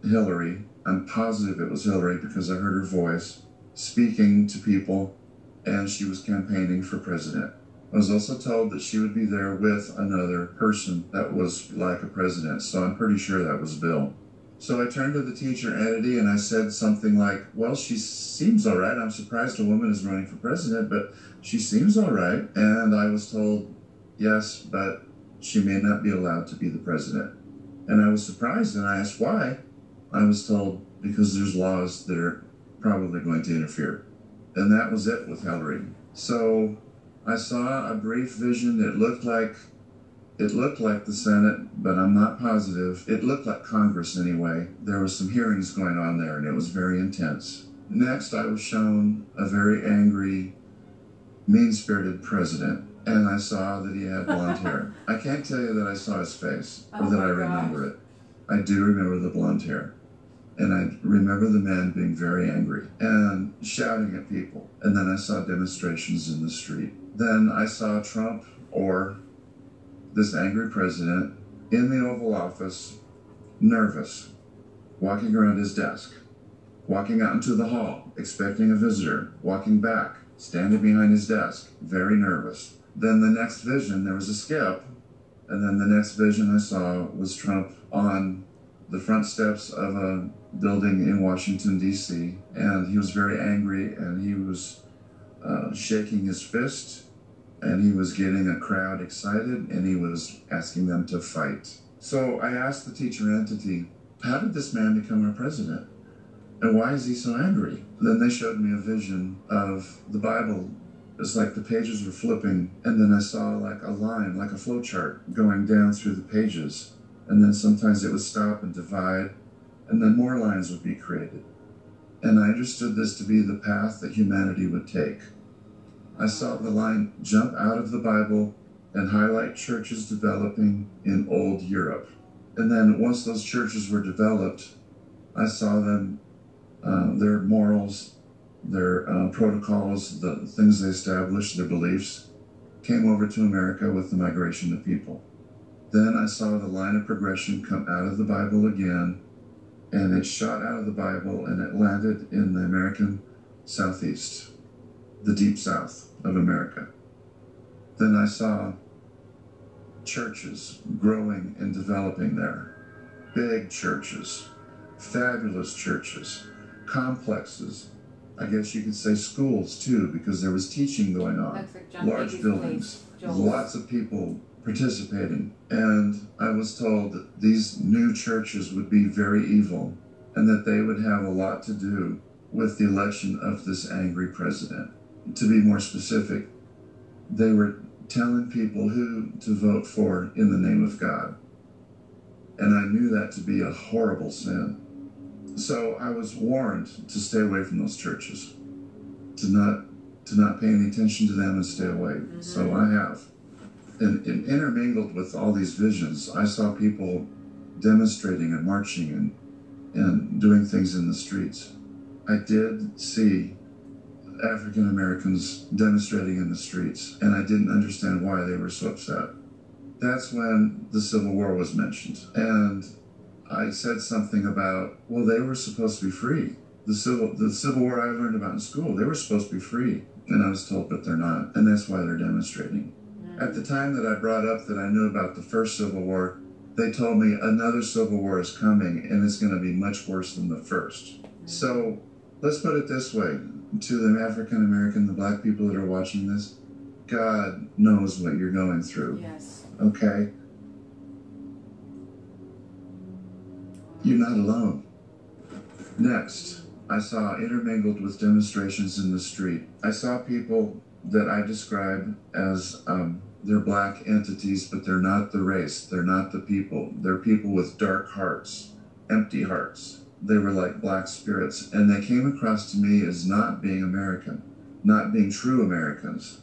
Hillary, I'm positive it was Hillary because I heard her voice, speaking to people, and she was campaigning for president. I was also told that she would be there with another person that was like a president, so I'm pretty sure that was Bill. So I turned to the teacher entity and I said something like, Well, she seems all right. I'm surprised a woman is running for president, but she seems all right. And I was told, Yes, but she may not be allowed to be the president. And I was surprised and I asked why. I was told because there's laws that are probably going to interfere. And that was it with Hillary. So I saw a brief vision. It looked like it looked like the Senate, but I'm not positive. It looked like Congress anyway. There was some hearings going on there and it was very intense. Next, I was shown a very angry, mean-spirited president and I saw that he had blonde hair. I can't tell you that I saw his face or Oh that I remember it. I do remember the blonde hair. And I remember the man being very angry and shouting at people. And then I saw demonstrations in the street. Then I saw Trump or this angry president in the Oval Office nervous, walking around his desk, walking out into the hall, expecting a visitor, walking back, standing behind his desk, very nervous. Then the next vision, there was a skip, and then the next vision I saw was Trump on the front steps of a building in Washington, D.C., and he was very angry and he was uh, shaking his fist and he was getting a crowd excited and he was asking them to fight. So I asked the teacher entity, how did this man become our president? And why is he so angry? Then they showed me a vision of the Bible. It's like the pages were flipping, and then I saw like a line, like a flow chart, going down through the pages. And then sometimes it would stop and divide, and then more lines would be created. And I understood this to be the path that humanity would take. I saw the line jump out of the Bible and highlight churches developing in old Europe. And then once those churches were developed, I saw them, uh, their morals, their uh, protocols, the things they established, their beliefs, came over to America with the migration of people. Then I saw the line of progression come out of the Bible again, and it shot out of the Bible and it landed in the American Southeast, the deep South of America. Then I saw churches growing and developing there. Big churches, fabulous churches, complexes. I guess you could say schools too, because there was teaching going on. Like Large buildings, lots of people participating. And I was told that these new churches would be very evil and that they would have a lot to do with the election of this angry president. To be more specific, they were telling people who to vote for in the name of God. And I knew that to be a horrible sin. So I was warned to stay away from those churches, to not to not pay any attention to them and stay away. Mm-hmm. So I have. And, and intermingled with all these visions, I saw people demonstrating and marching and and doing things in the streets. I did see African Americans demonstrating in the streets, and I didn't understand why they were so upset. That's when the Civil War was mentioned, and I said something about, well, they were supposed to be free. The Civil, the Civil War I learned about in school, they were supposed to be free, and I was told, but they're not, and that's why they're demonstrating. Mm. At the time that I brought up that I knew about the first Civil War, they told me another Civil War is coming, and it's going to be much worse than the first. Mm. So let's put it this way to the African American, the black people that are watching this, God knows what you're going through. Yes. Okay? You're not alone. Next, I saw intermingled with demonstrations in the street. I saw people that I describe as um, they're black entities, but they're not the race. They're not the people. They're people with dark hearts, empty hearts they were like black spirits, and they came across to me as not being American, not being true Americans,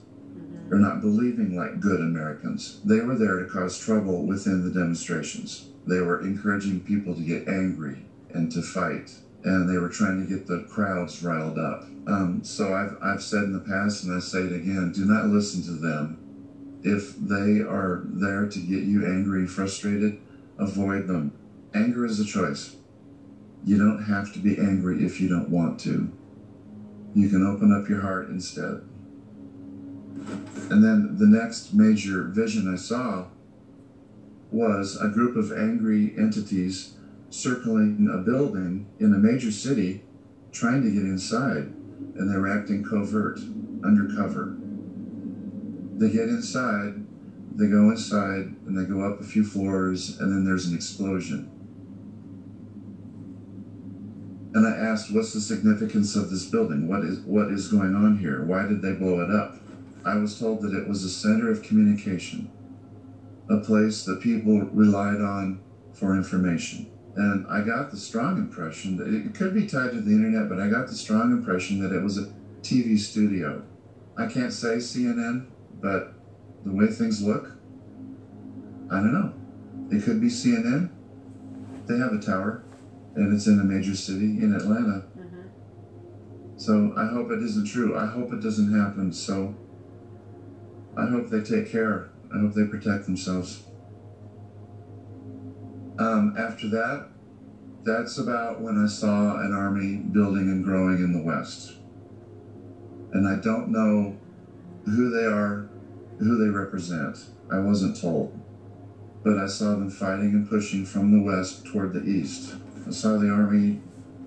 or not believing like good Americans. They were there to cause trouble within the demonstrations. They were encouraging people to get angry and to fight, and they were trying to get the crowds riled up. Um, so I've, I've said in the past, and I say it again, do not listen to them. If they are there to get you angry and frustrated, avoid them. Anger is a choice. You don't have to be angry if you don't want to. You can open up your heart instead. And then the next major vision I saw was a group of angry entities circling a building in a major city trying to get inside, and they were acting covert, undercover. They get inside, they go inside, and they go up a few floors, and then there's an explosion. And I asked, what's the significance of this building? What is, what is going on here? Why did they blow it up? I was told that it was a center of communication, a place that people relied on for information. And I got the strong impression that it could be tied to the internet, but I got the strong impression that it was a TV studio. I can't say CNN, but the way things look, I don't know. It could be CNN. They have a tower and it's in a major city in Atlanta. Mm-hmm. So I hope it isn't true. I hope it doesn't happen. So I hope they take care. I hope they protect themselves. Um, after that, that's about when I saw an army building and growing in the West. And I don't know who they are, who they represent. I wasn't told. But I saw them fighting and pushing from the west toward the east. I saw the army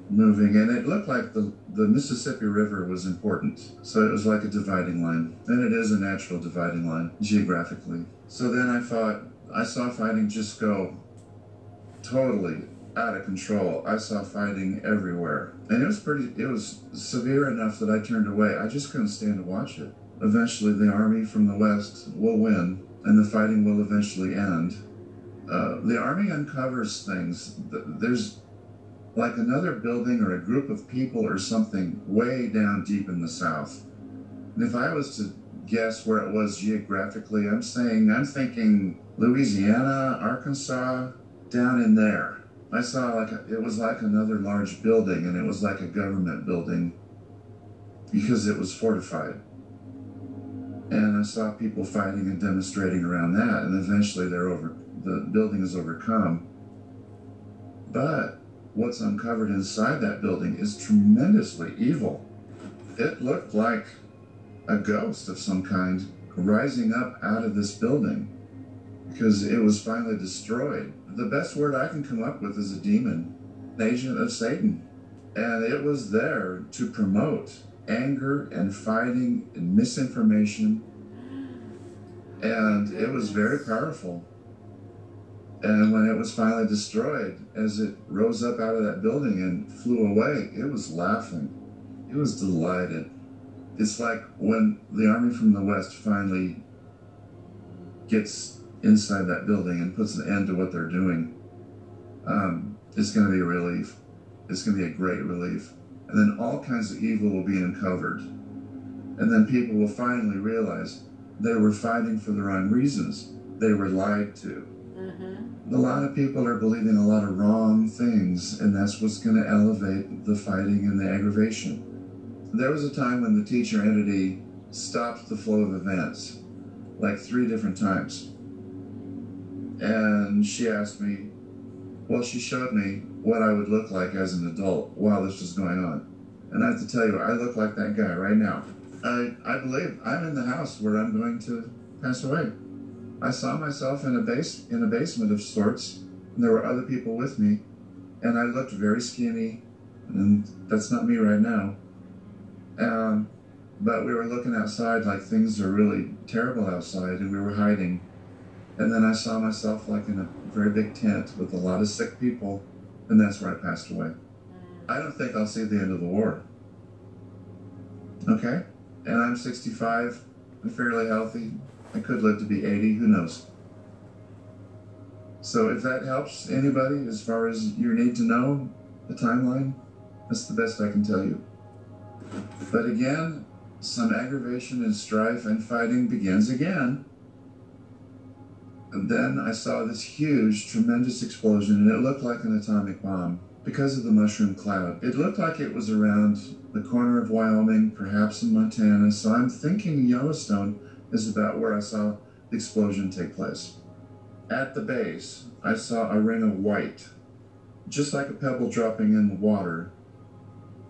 moving, and it looked like the, the Mississippi River was important. So it was like a dividing line. And it is a natural dividing line, geographically. So then I thought, I saw fighting just go totally out of control. I saw fighting everywhere. And it was pretty, it was severe enough that I turned away. I just couldn't stand to watch it. Eventually, the army from the west will win, and the fighting will eventually end. Uh, the army uncovers things. There's like another building or a group of people or something way down deep in the south. And if I was to guess where it was geographically, I'm saying, I'm thinking Louisiana, Arkansas, down in there. I saw like a, it was like another large building, and it was like a government building because it was fortified. And I saw people fighting and demonstrating around that, and eventually they're over. The building is overcome. But what's uncovered inside that building is tremendously evil. It looked like a ghost of some kind rising up out of this building because it was finally destroyed. The best word I can come up with is a demon, an agent of Satan. And it was there to promote anger and fighting and misinformation. And it was very powerful. And when it was finally destroyed, as it rose up out of that building and flew away, it was laughing. It was delighted. It's like when the army from the West finally gets inside that building and puts an end to what they're doing. Um, it's going to be a relief. It's going to be a great relief. And then all kinds of evil will be uncovered. And then people will finally realize they were fighting for the wrong reasons. They were lied to Mm-hmm. A lot of people are believing a lot of wrong things, and that's what's going to elevate the fighting and the aggravation. There was a time when the teacher entity stopped the flow of events, like three different times. And she asked me, well, she showed me what I would look like as an adult while this was going on. And I have to tell you, I look like that guy right now. I, I believe I'm in the house where I'm going to pass away. I saw myself in a base in a basement of sorts, and there were other people with me, and I looked very skinny, and that's not me right now. Um, but we were looking outside like things are really terrible outside, and we were hiding. And then I saw myself like in a very big tent with a lot of sick people, and that's where I passed away. I don't think I'll see the end of the war. Okay? And I'm 65, I'm fairly healthy, I could live to be 80, who knows? So if that helps anybody as far as your need to know the timeline, that's the best I can tell you. But again, some aggravation and strife and fighting begins again. And then I saw this huge, tremendous explosion, and it looked like an atomic bomb because of the mushroom cloud. It looked like it was around the corner of Wyoming, perhaps in Montana. So I'm thinking Yellowstone is about where I saw the explosion take place. At the base, I saw a ring of white, just like a pebble dropping in the water,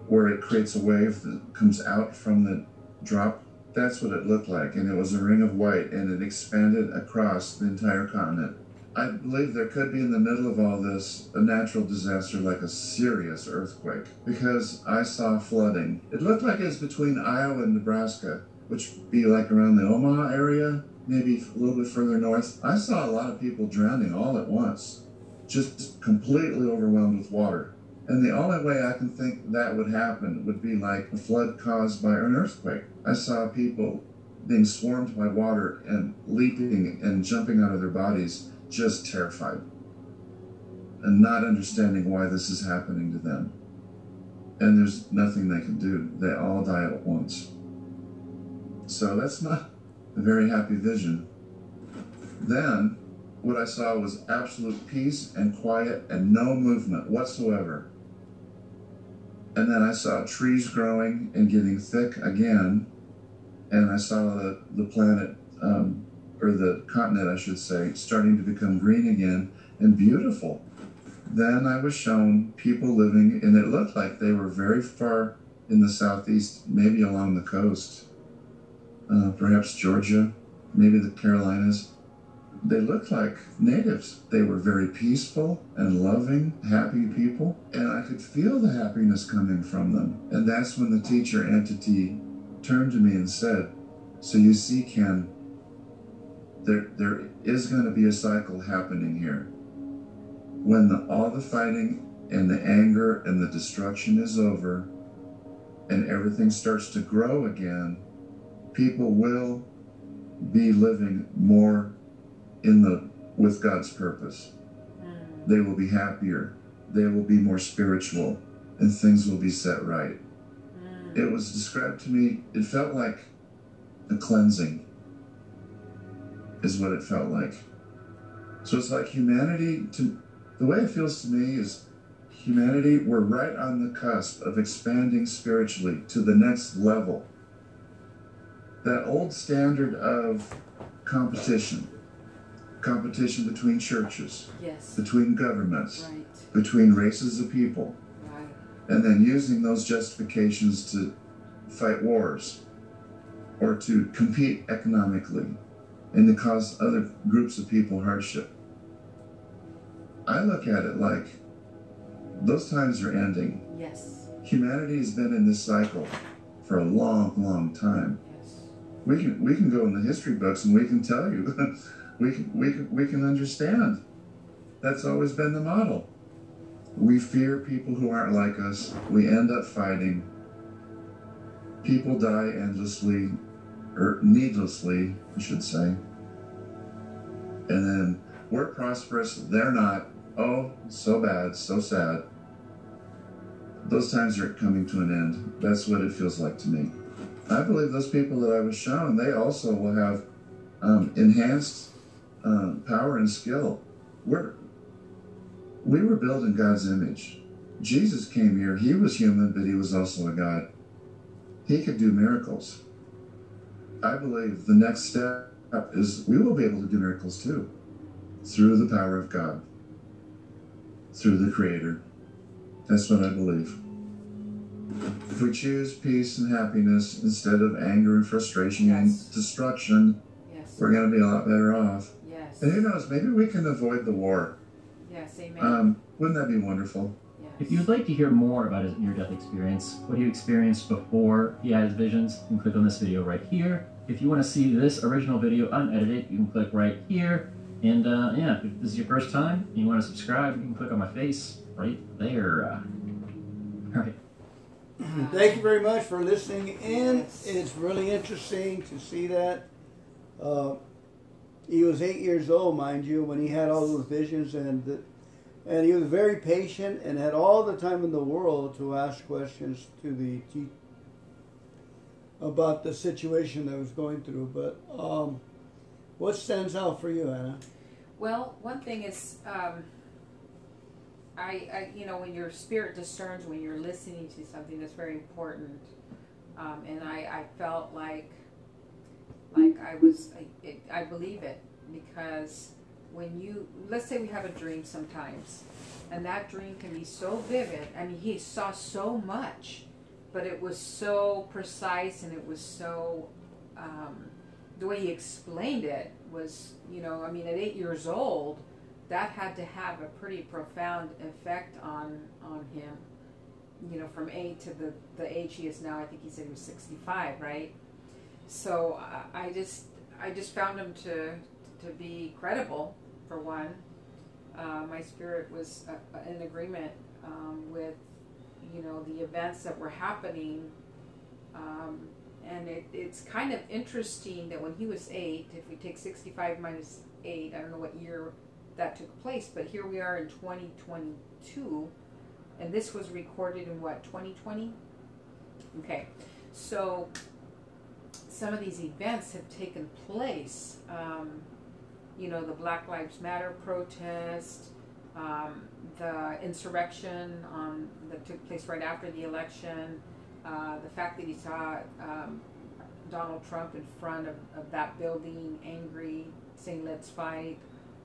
where it creates a wave that comes out from the drop. That's what it looked like, and it was a ring of white, and it expanded across the entire continent. I believe there could be in the middle of all this a natural disaster like a serious earthquake because I saw flooding. It looked like it was between Iowa and Nebraska which be like around the Omaha area, maybe a little bit further north. I saw a lot of people drowning all at once, just completely overwhelmed with water. And the only way I can think that would happen would be like a flood caused by an earthquake. I saw people being swarmed by water and leaping and jumping out of their bodies, just terrified and not understanding why this is happening to them. And there's nothing they can do. They all die at once. So that's not a very happy vision. Then, what I saw was absolute peace and quiet and no movement whatsoever. And then I saw trees growing and getting thick again. And I saw the, the planet, um, or the continent, I should say, starting to become green again. and beautiful. Then I was shown people living, and it looked like they were very far in the southeast, maybe along the coast, uh, perhaps Georgia, maybe the Carolinas. They looked like natives. They were very peaceful and loving, happy people, and I could feel the happiness coming from them. And that's when the teacher entity turned to me and said, So you see, Ken, there, there is going to be a cycle happening here. When the, all the fighting and the anger and the destruction is over and everything starts to grow again, people will be living more in the with God's purpose. Mm. They will be happier. They will be more spiritual and things will be set right. Mm. It was described to me, it felt like a cleansing is what it felt like. So it's like humanity to the way it feels to me is humanity we're right on the cusp of expanding spiritually to the next level. That old standard of competition, competition between churches, Yes. between governments, Right. between races of people, Right. and then using those justifications to fight wars or to compete economically and to cause other groups of people hardship. I look at it like those times are ending. Yes. Humanity has been in this cycle for a long, long time. We can we can go in the history books and we can tell you, we can we can we can understand. That's always been the model. We fear people who aren't like us. We end up fighting. People die endlessly, or needlessly, I should say. And then we're prosperous, they're not. Oh, so bad, so sad. Those times are coming to an end. That's what it feels like to me. I believe those people that I was shown, they also will have um, enhanced um, power and skill. We're, we were built in God's image. Jesus came here. He was human, but he was also a God. He could do miracles. I believe the next step is we will be able to do miracles too through the power of God, through the Creator. That's what I believe. If we choose peace and happiness instead of anger and frustration Yes. and destruction, Yes. we're going to be a lot better off. Yes. And who knows, maybe we can avoid the war. Yes. Amen. Um, wouldn't that be wonderful? yes. If you'd like to hear more about his near-death experience, what he experienced before he had his visions, you can click on this video right here. If you want to see this original video unedited, you can click right here. And uh, yeah, if this is your first time and you want to subscribe, you can click on my face right there. Uh, all right. Thank you very much for listening in. Yes. It's really interesting to see that. Uh, he was eight years old, mind you, when he had all those visions, and the, and he was very patient and had all the time in the world to ask questions to the te- about the situation that was going through. But um, what stands out for you, Anna? Well, one thing is, um, I, I, you know, when your spirit discerns when you're listening to something that's very important, um, and I, I felt like, like I was, I, it, I believe it because when you, let's say we have a dream sometimes, and that dream can be so vivid. I mean, he saw so much, but it was so precise and it was so. Um, the way he explained it was, you know, I mean, at eight years old, that had to have a pretty profound effect on on him. You know, from eight to the the age he is now, I think he said he was sixty five, right? So I, just I just found him to to be credible for one. Uh, my spirit was uh, in agreement um, with you know the events that were happening. Um, and it, it's kind of interesting that when he was eight, if we take 65 minus 8, I don't know what year that took place, but here we are in 2022, and this was recorded in what, 2020? Okay, so some of these events have taken place. Um, you know, the Black Lives Matter protest, um, the insurrection um, that took place right after the election, uh, the fact that he saw um, Donald Trump in front of, of that building, angry, saying "Let's fight,"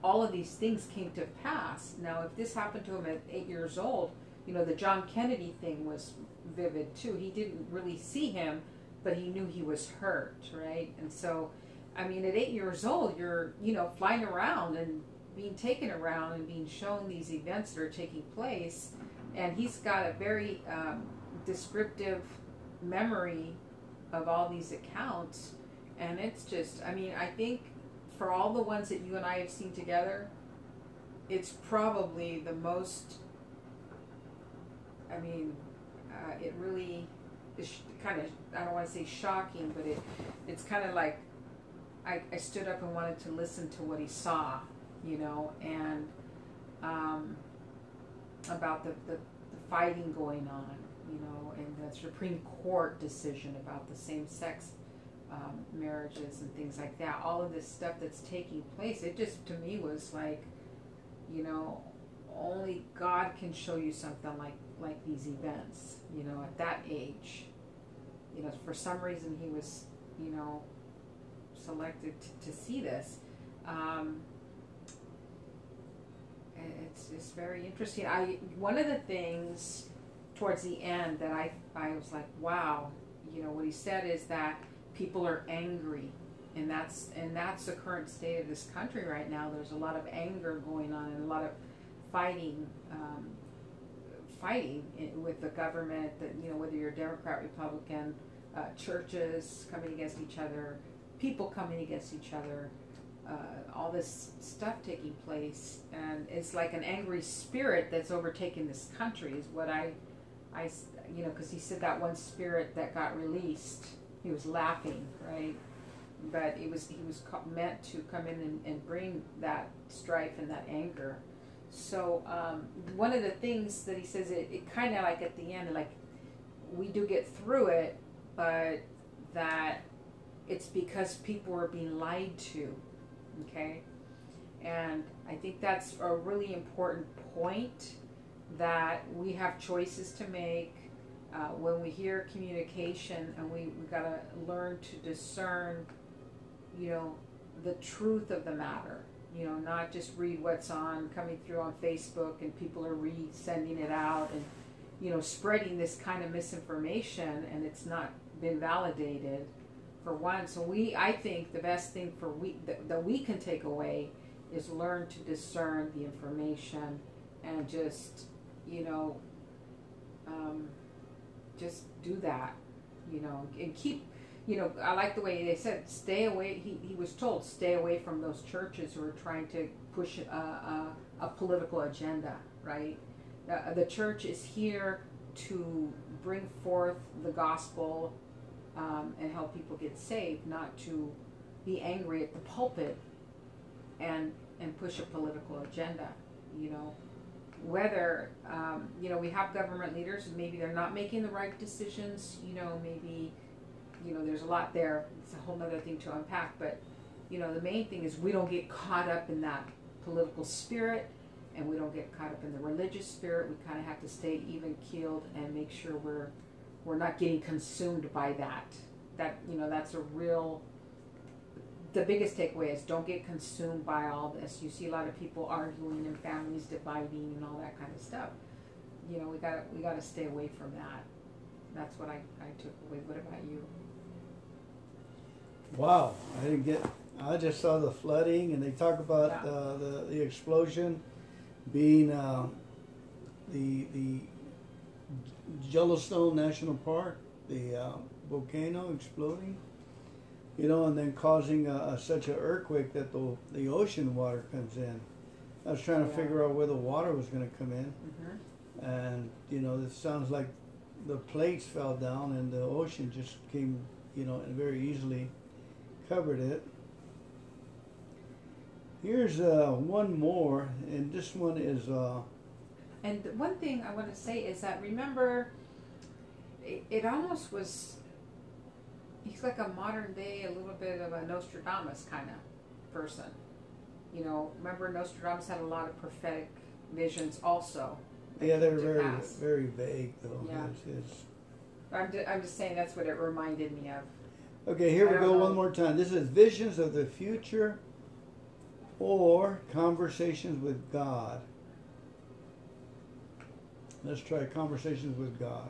all of these things came to pass. Now, if this happened to him at eight years old, you know, the John Kennedy thing was vivid too. He didn't really see him, but he knew he was hurt, right? And so, I mean, at eight years old, you're, you know, flying around and being taken around and being shown these events that are taking place. And he's got a very um, descriptive memory of all these accounts. And it's just, I mean, I think for all the ones that you and I have seen together, it's probably the most. I mean, uh, it really is kind of. I don't want to say shocking, but it it's kind of like I, I stood up and wanted to listen to what he saw, you know, and um, about the, the, the fighting going on, you know, and the Supreme Court decision about the same sex um, marriages and things like that. All of this stuff that's taking place, it just to me was like, you know, only God can show you something like like these events. You know, at that age, you know, for some reason he was, you know, selected to, to see this. Um, it's it's very interesting. I one of the things towards the end that I I was like, wow, you know, what he said is that people are angry. And that's and that's the current state of this country right now. There's a lot of anger going on and a lot of fighting um, fighting with the government that you know whether you're democrat republican uh, churches coming against each other people coming against each other uh, all this stuff taking place. And it's like an angry spirit that's overtaken this country is what i i you know because he said that one spirit that got released he was laughing, right? But it was he was meant to come in and, and bring that strife and that anger. So um, one of the things that he says, it, it kind of like at the end, like we do get through it, but that it's because people are being lied to, okay? And I think that's a really important point that we have choices to make uh, when we hear communication and we, we got to learn to discern, you know, the truth of the matter. You know, not just read what's on coming through on Facebook and people are re-sending it out and, you know, spreading this kind of misinformation and it's not been validated for one. So we, I think the best thing for we that, that we can take away is learn to discern the information and just, you know, um, just do that, you know, and keep, you know, I like the way they said, stay away. He, he was told, stay away from those churches who are trying to push a, a, a political agenda, right? The church is here to bring forth the gospel um, and help people get saved, not to be angry at the pulpit and and push a political agenda, you know whether um, you know we have government leaders and maybe they're not making the right decisions you know maybe you know there's a lot there. It's a whole other thing to unpack but you know the main thing is we don't get caught up in that political spirit and we don't get caught up in the religious spirit. We kind of have to stay even keeled and make sure we're we're not getting consumed by that. That you know that's a real the biggest takeaway is don't get consumed by all this. You see a lot of people arguing and families dividing and all that kind of stuff. You know, we got we got to stay away from that. That's what I, I took away. What about you? Wow, I didn't get. I just saw the flooding, and they talk about Yeah. uh, the the explosion being uh, the the Yellowstone National Park, the uh, volcano exploding you know, and then causing a, a, such an earthquake that the the ocean water comes in. I was trying to Yeah. figure out where the water was going to come in, Mm-hmm. and you know, it sounds like the plates fell down and the ocean just came, you know, and very easily covered it. Here's uh, one more, and this one is uh, And one thing I want to say is that remember, it, it almost was. He's like a modern day, a little bit of a Nostradamus kind of person. You know, remember Nostradamus had a lot of prophetic visions also. yeah, they're very pass. very vague though. Yeah. I'm, ju- I'm just saying that's what it reminded me of. Okay, here I we go know. one more time. This is Visions of the Future. or Conversations with God. Let's try Conversations with God.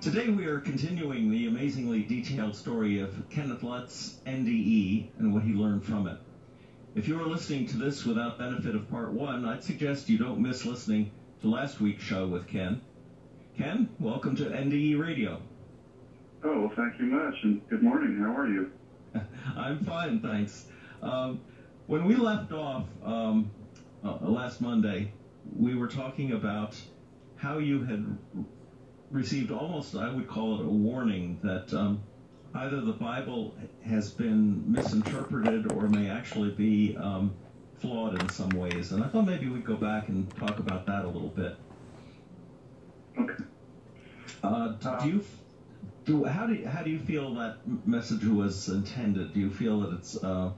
Today we are continuing the amazingly detailed story of Kenneth Lutz's NDE and what he learned from it. If you are listening to this without benefit of part one, I'd suggest you don't miss listening to last week's show with Ken. Ken, welcome to NDE Radio. Oh, well, thank you much, and good morning. How are you? I'm fine, thanks. Um, when we left off um, uh, last Monday, we were talking about how you had received almost, I would call it a warning that um, either the Bible has been misinterpreted or may actually be um, flawed in some ways. And I thought maybe we'd go back and talk about that a little bit. Okay. Uh, do you do how do you, how do you feel that message was intended? Do you feel that it's uh,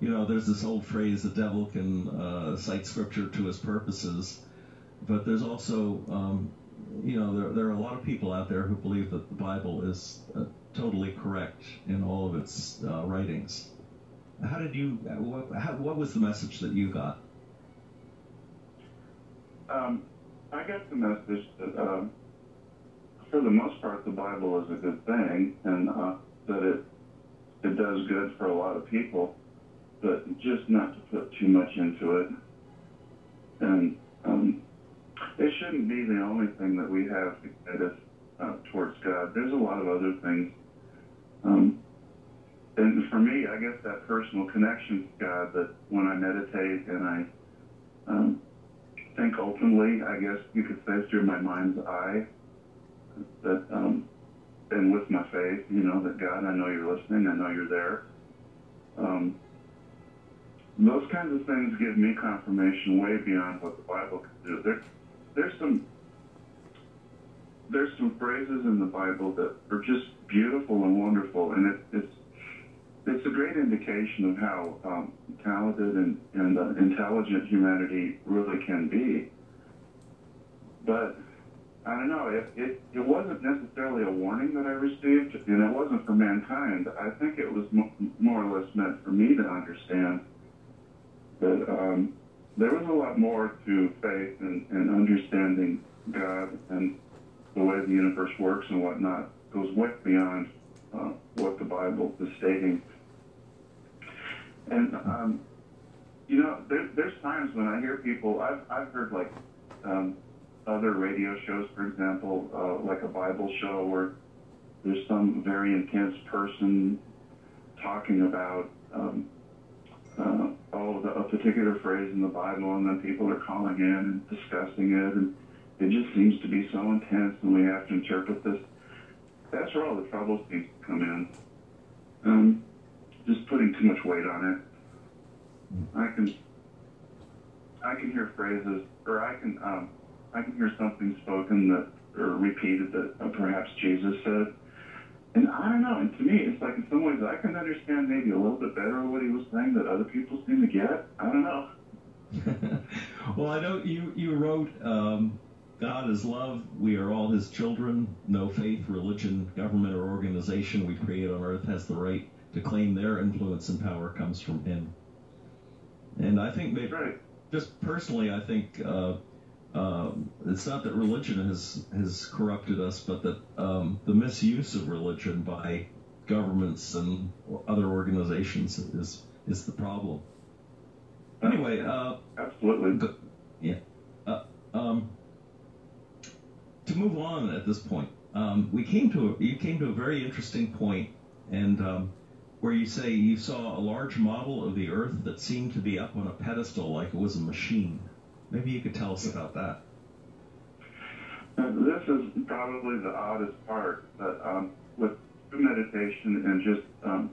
you know there's this old phrase the devil can uh, cite scripture to his purposes, but there's also um, you know there, there are a lot of people out there who believe that the Bible is uh, totally correct in all of its uh, writings. How did you what, how, what was the message that you got? Um, I got the message that. Um, for the most part, the Bible is a good thing, and uh, that it it does good for a lot of people, but just not to put too much into it. And um, it shouldn't be the only thing that we have to guide us uh, towards God. There's a lot of other things. Um, and for me, I guess that personal connection to God, that when I meditate and I um, think openly, I guess you could say through my mind's eye, that um, and with my faith, you know, that God, I know you're listening, I know you're there. Um, those kinds of things give me confirmation way beyond what the Bible can do. There, there's some there's some phrases in the Bible that are just beautiful and wonderful, and it, it's it's a great indication of how um, talented and, and uh, intelligent humanity really can be. But I don't know. It, it, it wasn't necessarily a warning that I received, and it wasn't for mankind. I think it was mo- more or less meant for me to understand that um, there was a lot more to faith and, and understanding God and the way the universe works and whatnot It goes way beyond uh, what the Bible is stating. And um, you know, there, there's times when I hear people. I've I've heard like. Um, other radio shows, for example, uh, like a Bible show where there's some very intense person talking about um, uh, oh, the, a particular phrase in the Bible, and then people are calling in and discussing it, and it just seems to be so intense, and we have to interpret this. That's where all the trouble seems to come in. Um, just putting too much weight on it. I can I can hear phrases, or I can um, I can hear something spoken that or repeated that uh, perhaps Jesus said. And I don't know. And to me, it's like in some ways I can understand maybe a little bit better what he was saying that other people seem to get. I don't know. well, I know you you wrote um, God is love. We are all His children. No faith, religion, government, or organization we create on earth has the right to claim their influence and power comes from Him. And I think maybe, right. just personally, I think uh, um, it's not that religion has has corrupted us, but that um, the misuse of religion by governments and other organizations is is the problem. Anyway, uh, absolutely, yeah. Uh, um, to move on at this point, um, we came to a, you came to a very interesting point, and um, where you say you saw a large model of the Earth that seemed to be up on a pedestal like it was a machine. Maybe you could tell us about that. This is probably the oddest part, but um, with meditation and just um,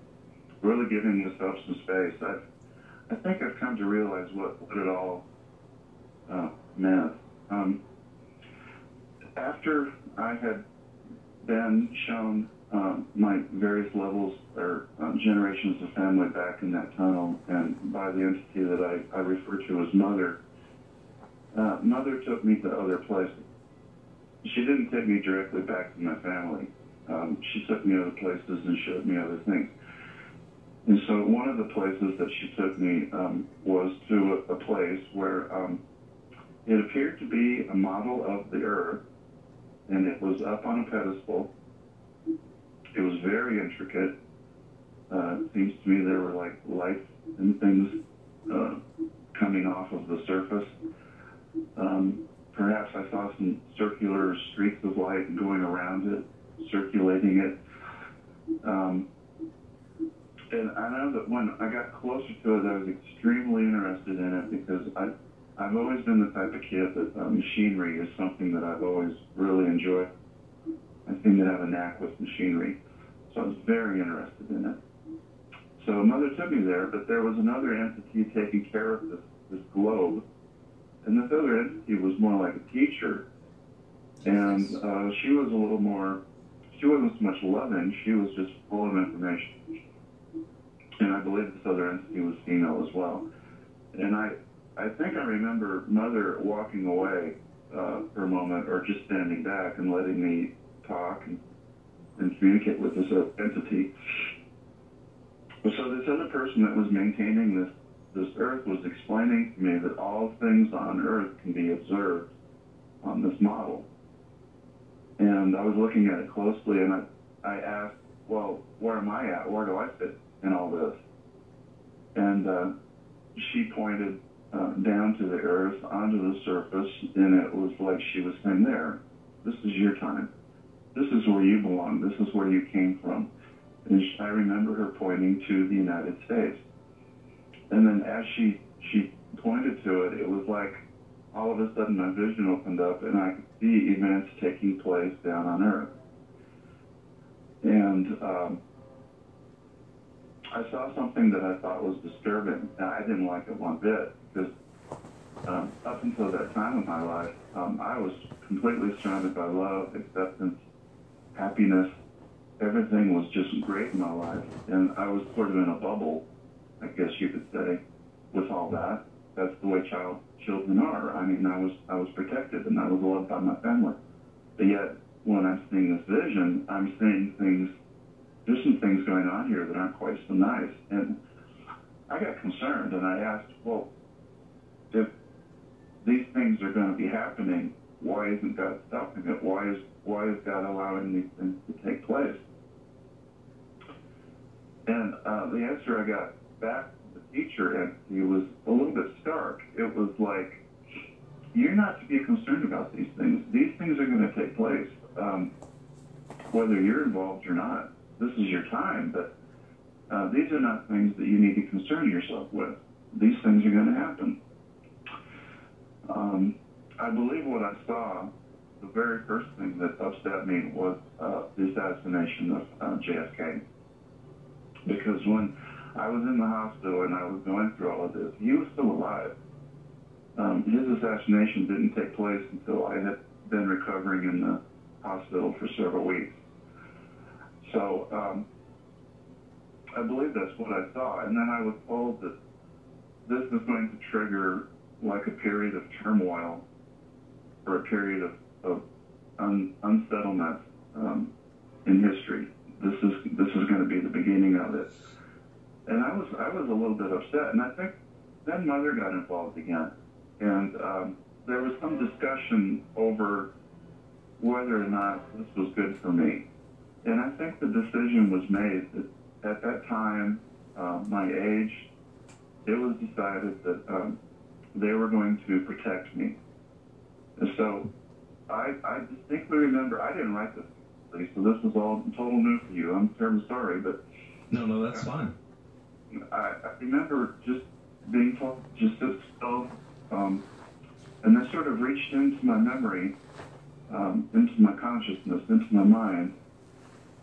really giving yourself some space, I, I think I've come to realize what, what it all uh, meant. Um, after I had been shown um, my various levels or um, generations of family back in that tunnel, and by the entity that I, I refer to as Mother, uh, Mother took me to other places. She didn't take me directly back to my family. Um, she took me other places and showed me other things. And so one of the places that she took me um, was to a, a place where um, it appeared to be a model of the Earth, and it was up on a pedestal. It was very intricate. Uh, it seems to me there were like lights and things uh, coming off of the surface. Um, perhaps I saw some circular streaks of light going around it, circulating it. Um, and I know that when I got closer to it, I was extremely interested in it because I, I've always been the type of kid that uh, machinery is something that I've always really enjoyed. I seem to have a knack with machinery, so I was very interested in it. So mother took me there, but there was another entity taking care of this, this globe, and this other entity was more like a teacher, and uh, she was a little more. She wasn't so much loving; she was just full of information and I believe this other entity was female as well. And I, I think I remember Mother walking away uh, for a moment, or just standing back and letting me talk and, and communicate with this entity. So this other person that was maintaining this this earth was explaining to me that all things on earth can be observed on this model. And I was looking at it closely, and I, I asked, well, where am I at? Where do I fit in all this. And uh, she pointed uh, down to the earth, onto the surface, and it was like she was saying, There, this is your time. This is where you belong. This is where you came from. And I remember her pointing to the United States. And then as she, she pointed to it, it was like all of a sudden my vision opened up and I could see events taking place down on Earth. And um, I saw something that I thought was disturbing, and I didn't like it one bit because um, up until that time in my life, um, I was completely surrounded by love, acceptance, happiness. Everything was just great in my life, and I was sort of in a bubble, I guess you could say, with all that. That's the way child children are. I mean, I was I was protected and I was loved by my family. But yet, when I'm seeing this vision, I'm seeing things there's some things going on here that aren't quite so nice. And I got concerned and I asked, well, if these things are going to be happening, why isn't God stopping it? Why is why is God allowing these things to take place? And uh, the answer I got back from the teacher and he was a little bit stark. It was like, you're not to be concerned about these things. These things are going to take place, um, whether you're involved or not this is your time, but uh, these are not things that you need to concern yourself with. These things are going to happen. Um, I believe what I saw, the very first thing that upset me was uh, the assassination of uh, JFK. Because when I was in the hospital and I was going through all of this, he was still alive. Um, his assassination didn't take place until I had been recovering in the hospital for several weeks. So um, I believe that's what I saw. And then I was told that this is going to trigger like a period of turmoil or a period of, of un, unsettlement um, in history. This is this is going to be the beginning of it. And I was I was a little bit upset, and I think then mother got involved again, and um, there was some discussion over whether or not this was good for me. And I think the decision was made that at that time, uh, my age, it was decided that um, they were going to protect me. And so I, I distinctly remember, I didn't write this, so this was all total new for you. I'm terribly sorry, but. No, no, that's fine. I, I remember just being told, just sit still, um, and that sort of reached into my memory, um, into my consciousness, into my mind,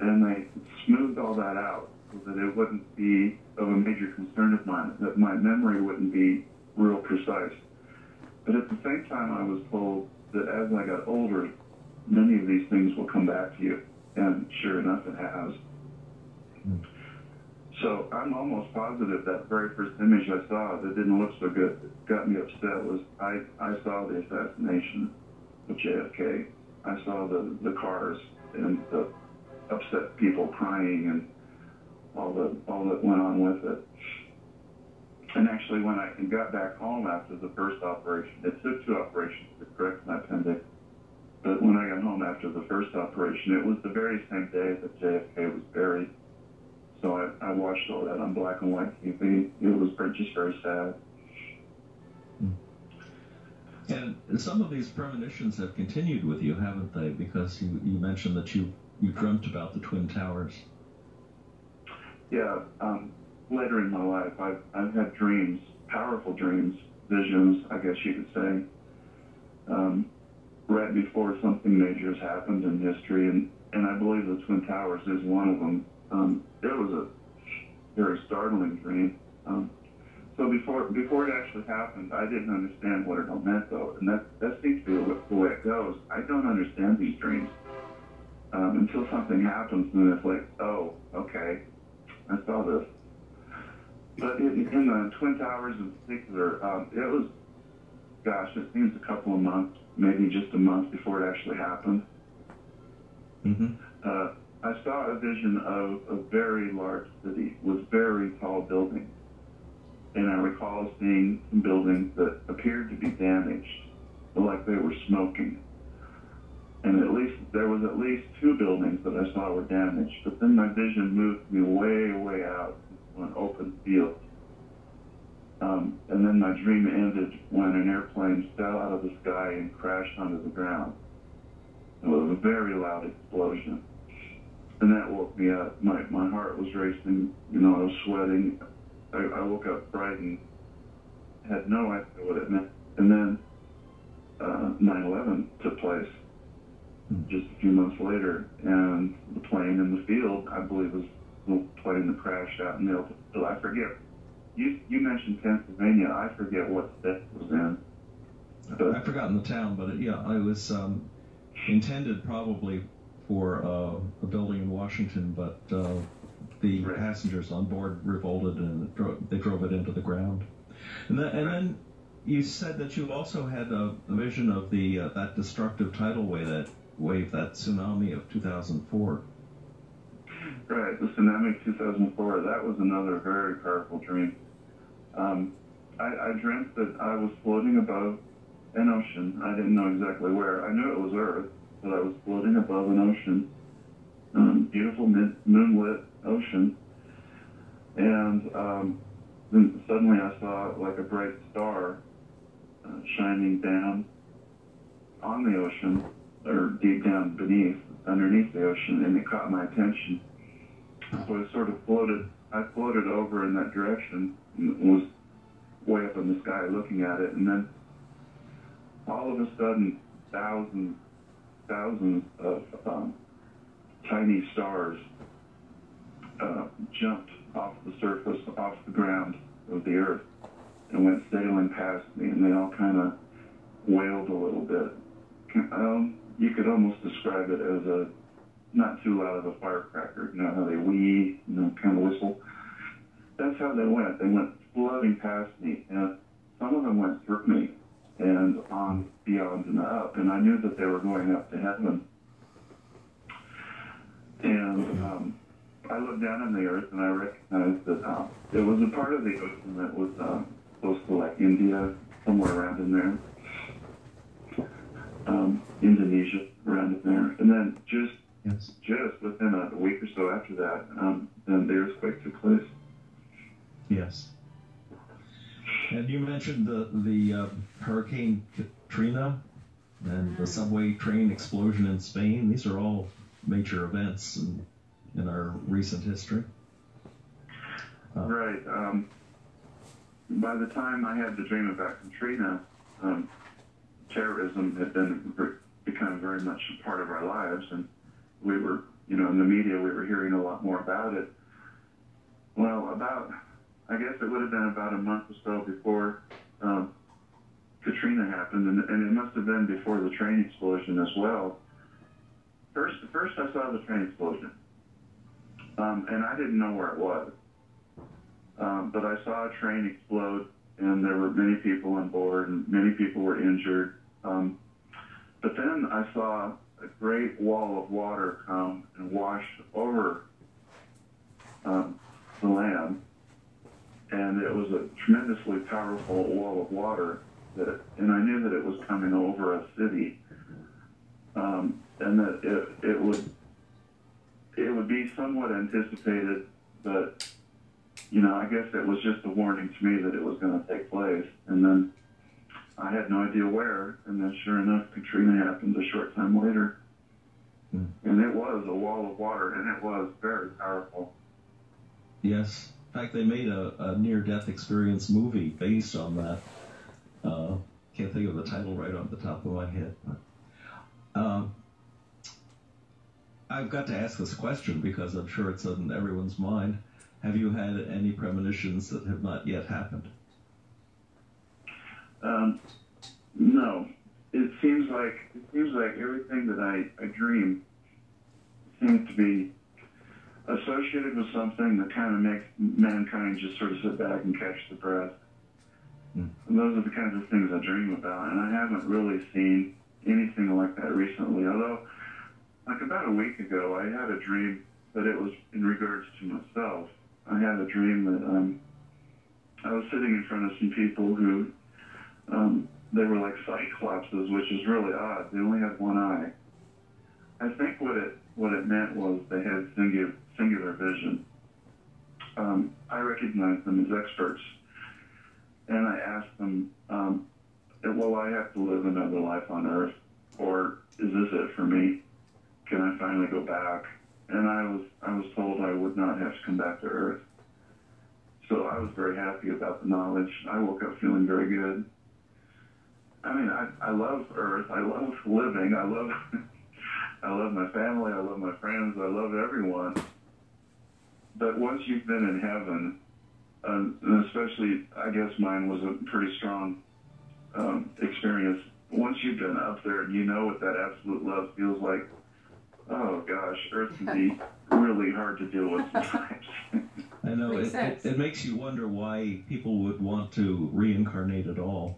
and they smoothed all that out so that it wouldn't be of a major concern of mine, that my memory wouldn't be real precise. but at the same time, I was told that as I got older, many of these things will come back to you. And sure enough, it has. So I'm almost positive that very first image I saw that didn't look so good, got me upset, was I, I saw the assassination of JFK. I saw the, the cars and the upset people crying and all the all that went on with it. And actually, when I got back home after the first operation, it took two operations to correct my appendix. But when I got home after the first operation, it was the very same day that JFK was buried. So I, I watched all that on black and white TV. It was just very sad. And some of these premonitions have continued with you, haven't they? Because you, you mentioned that you, you dreamt about the Twin Towers. Yeah, um, later in my life, I've, I've had dreams, powerful dreams, visions, I guess you could say, um, right before something major has happened in history. And, and I believe the Twin Towers is one of them. Um, it was a very startling dream. Um, so before before it actually happened, I didn't understand what it all meant, though, and that that seems to be the way it goes. I don't understand these dreams um, until something happens, and it's like, oh, okay, I saw this. But in, in the Twin Towers in particular, um, it was, gosh, it seems a couple of months, maybe just a month before it actually happened. Mm-hmm. Uh, I saw a vision of a very large city with very tall buildings. And I recall seeing some buildings that appeared to be damaged, like they were smoking. And at least there was at least two buildings that I saw were damaged. But then my vision moved me way, way out into an open field. Um, and then my dream ended when an airplane fell out of the sky and crashed onto the ground. It was a very loud explosion and that woke me up. My my heart was racing. You know, I was sweating. I, I woke up frightened. Had no idea what it meant. And then uh, 9/11 took place just a few months later, and the plane in the field, I believe, was the plane that crashed out in the open field. I forget. You you mentioned Pennsylvania. I forget what state was in. But, I've forgotten the town, but it, yeah, I was um, intended probably for uh, a building in Washington, but uh, the Right. passengers on board revolted and dro- they drove it into the ground. And then, and then you said that you also had a, a vision of the uh, that destructive tidal wave that wave that tsunami of 2004. Right, the tsunami of 2004, that was another very powerful dream. Um, I, I dreamt that I was floating above an ocean. I didn't know exactly where. I knew it was Earth, but I was floating above an ocean, um, beautiful moonlit ocean. And um, then suddenly I saw like a bright star uh, shining down on the ocean, or deep down beneath, underneath the ocean, and it caught my attention. So I sort of floated, I floated over in that direction, and was way up in the sky looking at it, and then all of a sudden, thousands, thousands of um, tiny stars uh, jumped off the surface, off the ground of the earth, and went sailing past me, and they all kind of wailed a little bit. Um, you could almost describe it as a not too loud of a firecracker. You know how they wee, you know, kind of whistle. That's how they went. They went floating past me, and some of them went through me and on beyond and up, and I knew that they were going up to heaven. And um, I looked down on the earth, and I recognized that uh, it was a part of the ocean that was uh, close to like India, somewhere around in there, um, Indonesia, around in there, and then just Yes. just within a week or so after that, um, then the earthquake took place. Yes. And you mentioned the the uh, Hurricane Katrina and the subway train explosion in Spain. These are all major events in, in our recent history. Uh, Right. Um, by the time I had the dream about Katrina, um, terrorism had been become very much a part of our lives, and we were, you know, in the media, we were hearing a lot more about it. Well, about, I guess it would have been about a month or so before um, Katrina happened, and, and it must have been before the train explosion as well. First, first I saw the train explosion, um, and I didn't know where it was. Um, but I saw a train explode, and there were many people on board, and many people were injured. Um, but then I saw a great wall of water come and wash over um, the land, and it was a tremendously powerful wall of water. That, and I knew that it was coming over a city, um, and that it, it would it would be somewhat anticipated, but you know, I guess it was just a warning to me that it was going to take place. And then I had no idea where. And then, sure enough, Katrina happened a short time later. Hmm. And it was a wall of water, and it was very powerful. Yes. In fact, they made a, a near-death experience movie based on that. Uh, can't think of the title right off the top of my head. But, um, I've got to ask this question because I'm sure it's on everyone's mind. Have you had any premonitions that have not yet happened? Um, no, it seems like it seems like everything that I, I dream seems to be associated with something that kind of makes mankind just sort of sit back and catch the breath. Hmm. And those are the kinds of things I dream about, and I haven't really seen anything like that recently. Although, like about a week ago, I had a dream, that it was in regards to myself. I had a dream that um, I was sitting in front of some people who um, they were like cyclopses, which is really odd. They only had one eye. I think what it what it meant was they had singular singular vision. Um, I recognized them as experts, and I asked them, um, "Will I have to live another life on Earth, or is this it for me? Can I finally go back?" And I was I was told I would not have to come back to Earth. So I was very happy about the knowledge. I woke up feeling very good. I mean, I, I love Earth. I love living. I love I love my family. I love my friends. I love everyone. But once you've been in heaven, um, and especially, I guess mine was a pretty strong um, experience. Once you've been up there and you know what that absolute love feels like, oh gosh, Earth can be really hard to deal with sometimes. I know Makes it, it, it makes you wonder why people would want to reincarnate at all,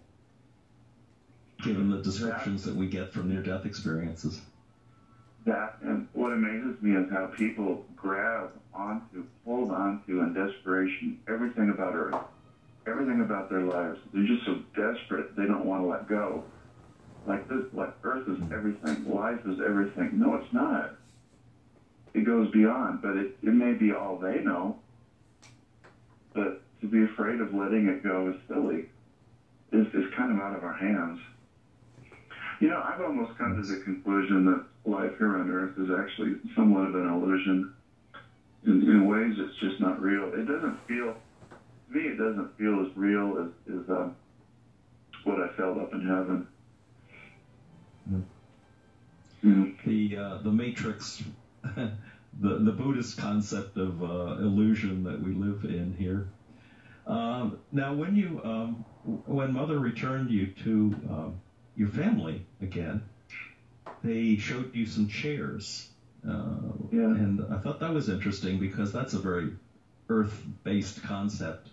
given the descriptions that we get from near-death experiences. that and what amazes me is how people grab onto, hold onto in desperation everything about Earth, everything about their lives. They're just so desperate they don't want to let go. Like this, like Earth is everything, life is everything. No, it's not. It goes beyond, but it, it may be all they know. But to be afraid of letting it go is silly. Is is kind of out of our hands. You know, I've almost come to the conclusion that life here on Earth is actually somewhat of an illusion. In, in ways, it's just not real. It doesn't feel, to me, it doesn't feel as real as, as uh, what I felt up in heaven. Hmm. Mm. The uh, the Matrix, the the Buddhist concept of uh, illusion that we live in here. Um, now, when you um, when Mother returned you to um, your family again, they showed you some chairs. Uh, Yeah. And I thought that was interesting because that's a very earth-based concept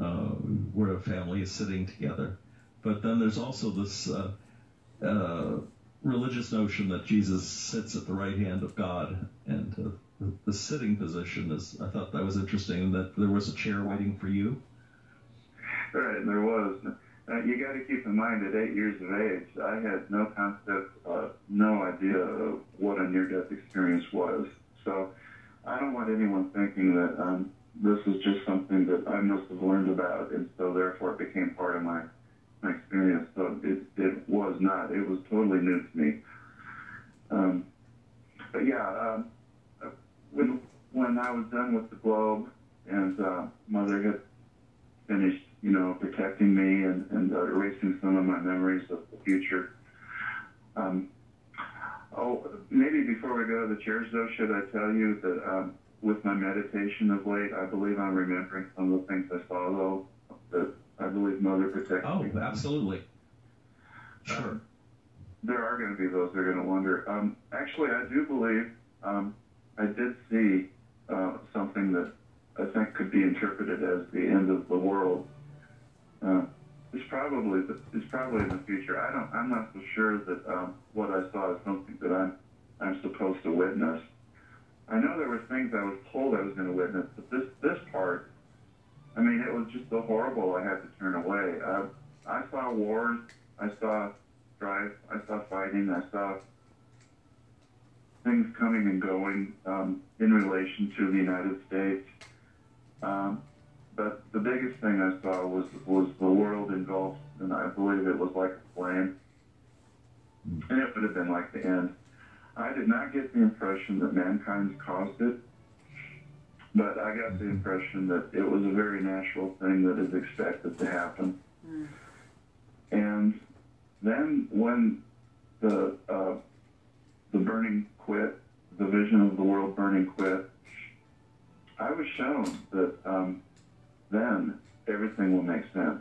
uh, where a family is sitting together. But then there's also this uh, uh, religious notion that Jesus sits at the right hand of God, and uh, the, the sitting position is. I thought that was interesting that there was a chair waiting for you. Right, there was. Uh, you got to keep in mind, at eight years of age, I had no concept, uh, no idea of what a near-death experience was. So I don't want anyone thinking that um, this is just something that I must have learned about, and so therefore it became part of my my experience. So it it was not. It was totally new to me. Um, but yeah, um, when when I was done with the globe, and uh, Mother had finished, you know, protecting me and, and uh, erasing some of my memories of the future. Um, oh, maybe before we go to the chairs, though, should I tell you that um, with my meditation of late, I believe I'm remembering some of the things I saw, though, that I believe Mother protected Oh, me. absolutely. Sure. Um, there are going to be those that are going to wonder. Um, actually, I do believe um, I did see uh, something that I think could be interpreted as the end of the world. Uh, it's probably the, it's probably in the future. I don't. I'm not so sure that um, what I saw is something that I'm I'm supposed to witness. I know there were things I was told I was going to witness, but this this part, I mean, it was just so horrible. I had to turn away. Uh, I saw wars. I saw strife. I saw fighting. I saw things coming and going um, in relation to the United States. Um, but the biggest thing I saw was was the world engulfed, and I believe it was like a flame, and it would have been like the end. I did not get the impression that mankind caused it, but I got the impression that it was a very natural thing that is expected to happen. Mm. And then when the uh, the burning quit, the vision of the world burning quit, I was shown that um, then everything will make sense.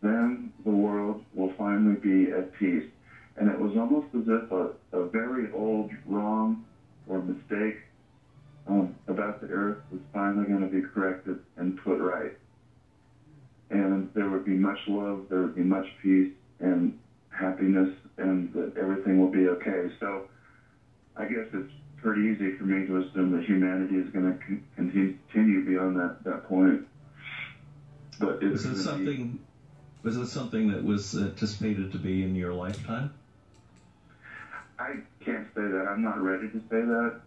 Then the world will finally be at peace. And it was almost as if a, a very old wrong or mistake um, about the earth was finally going to be corrected and put right. And there would be much love, there would be much peace and happiness, and that everything will be okay. So I guess it's pretty easy for me to assume that humanity is going to con- continue beyond that, that point. But Was it something? Was it something that was anticipated to be in your lifetime? I can't say that. I'm not ready to say that.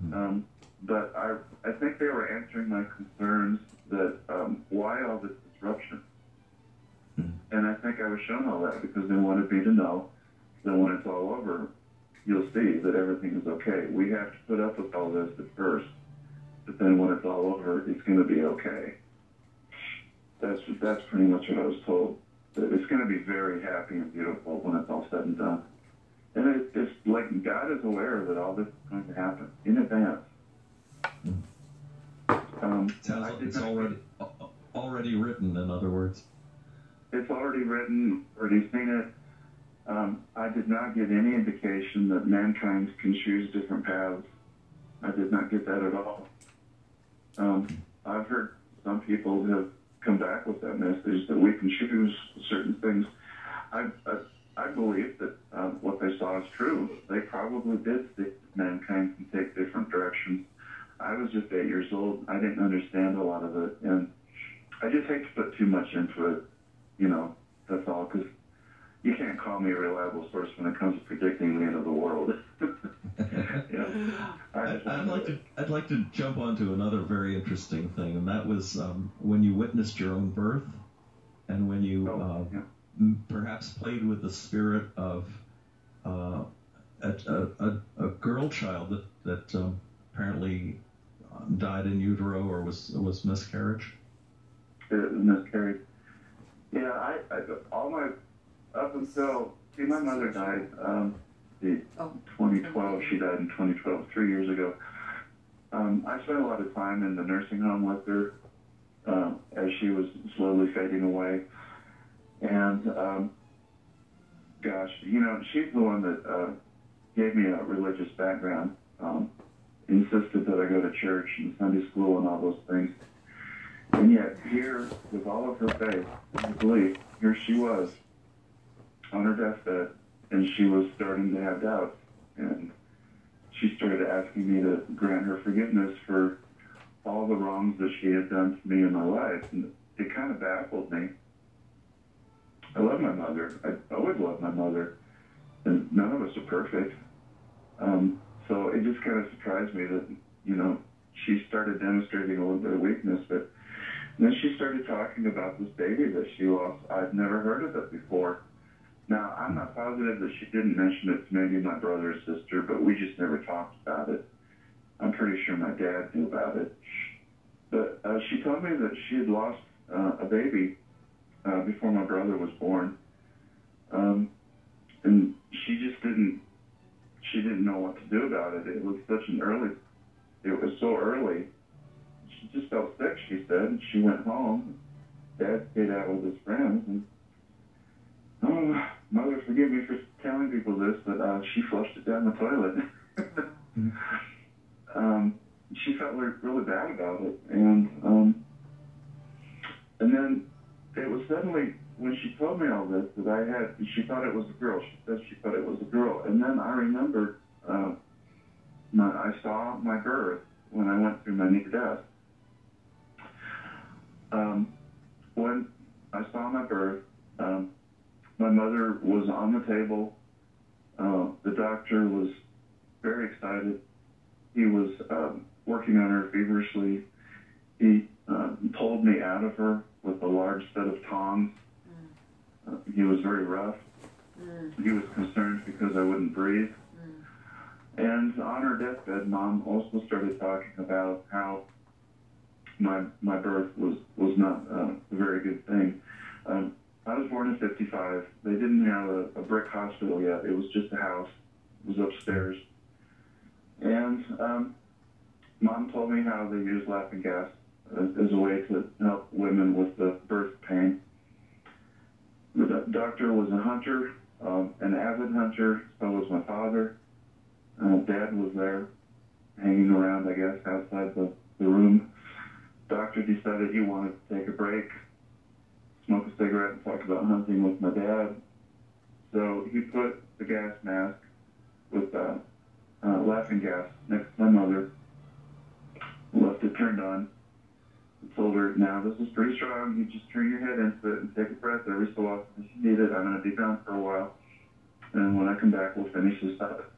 Hmm. Um, but I, I think they were answering my concerns that um, why all this disruption. Hmm. And I think I was shown all that because they wanted me to know that when it's all over, you'll see that everything is okay. We have to put up with all this at first, but then when it's all over, it's going to be okay. That's that's pretty much what I was told. It's going to be very happy and beautiful when it's all said and done. And it, it's like God is aware that all this is going to happen in advance. Um, Sounds like it's already already written. In other words, It's already written, already seen it. Um, I did not get any indication that mankind can choose different paths. I did not get that at all. Um, I've heard some people have come back with that message that we can choose certain things. I, I, I believe that um, what they saw is true. They probably did that mankind can take different directions. I was just eight years old. I didn't understand a lot of it, and I just hate to put too much into it. You know, that's all. Because you can't call me a reliable source when it comes to predicting the end of the world. yeah. I I'd, I'd like to I'd like to jump onto another very interesting thing, and that was um, when you witnessed your own birth, and when you Oh, uh, yeah. m- perhaps played with the spirit of uh, a, a, a, a girl child that that um, apparently died in utero or was was miscarriage. it miscarried. Yeah, I, I all my up until see my mother died um Oh. 2012 she died in 2012 three years ago. Um, I spent a lot of time in the nursing home with her um, as she was slowly fading away, and um, gosh, you know she's the one that uh, gave me a religious background. Um, insisted that I go to church and Sunday school and all those things. And yet, here, with all of her faith and belief, here she was on her deathbed, and she was starting to have doubts. And she started asking me to grant her forgiveness for all the wrongs that she had done to me in my life. And it kind of baffled me. I love my mother. I always loved my mother. And none of us are perfect. Um, so it just kind of surprised me that, you know, she started demonstrating a little bit of weakness, but then she started talking about this baby that she lost. I'd never heard of it before. Now, I'm not positive that she didn't mention it to maybe my brother or sister, but we just never talked about it. I'm pretty sure my dad knew about it. But uh, she told me that she had lost uh, a baby uh, before my brother was born. Um, and she just didn't, she didn't know what to do about it. It was such an early, it was so early she just felt sick, she said, she went home. Dad stayed out with his friends, and oh, mother, forgive me for telling people this, but uh, she flushed it down the toilet. um, she felt really bad about it, and um, and then it was suddenly when she told me all this that I had. She thought it was a girl. She said she thought it was a girl, and then I remembered. Uh, my, I saw my birth when I went through my near death. Um, when I saw my birth, um, my mother was on the table. Uh, the doctor was very excited. He was um, working on her feverishly. He uh, pulled me out of her with a large set of tongs. Uh, he was very rough. He was concerned because I wouldn't breathe. And on her deathbed, mom also started talking about how my my birth was was not uh, a very good thing. Um, I was born in '55. They didn't have a, a brick hospital yet. It was just a house. It was upstairs. And um, mom told me how they used laughing gas as, as a way to help women with the birth pain. The do- doctor was a hunter, um, an avid hunter. So was my father. Uh, Dad was there, hanging around, I guess, outside the, the room. Doctor decided he wanted to take a break, smoke a cigarette, and talk about hunting with my dad. So he put the gas mask with uh, uh, laughing gas next to my mother, left it turned on, and told her, now this is pretty strong. You just turn your head into it and take a breath every so often as you need it. I'm going to be gone for a while. And when I come back, we'll finish this up.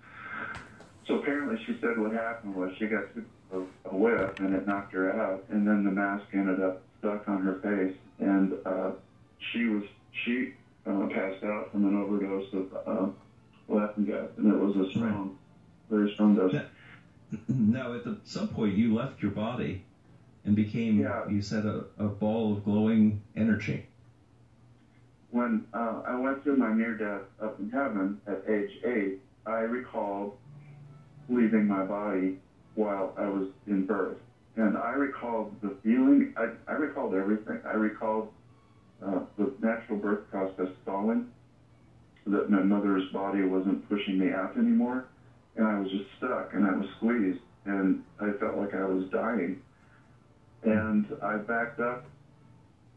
So apparently she said what happened was she got a whiff and it knocked her out, and then the mask ended up stuck on her face, and uh, she was she uh, passed out from an overdose of uh, laughing gas, and it was a strong, very strong dose. Now, at the, some point, you left your body and became, Yeah. you said, a, a ball of glowing energy. When uh, I went through my near death up in heaven at age eight, I recalled leaving my body while I was in birth. And I recalled the feeling, I, I recalled everything. I recalled uh, the natural birth process stalling, that my mother's body wasn't pushing me out anymore, and I was just stuck and I was squeezed, and I felt like I was dying. And I backed up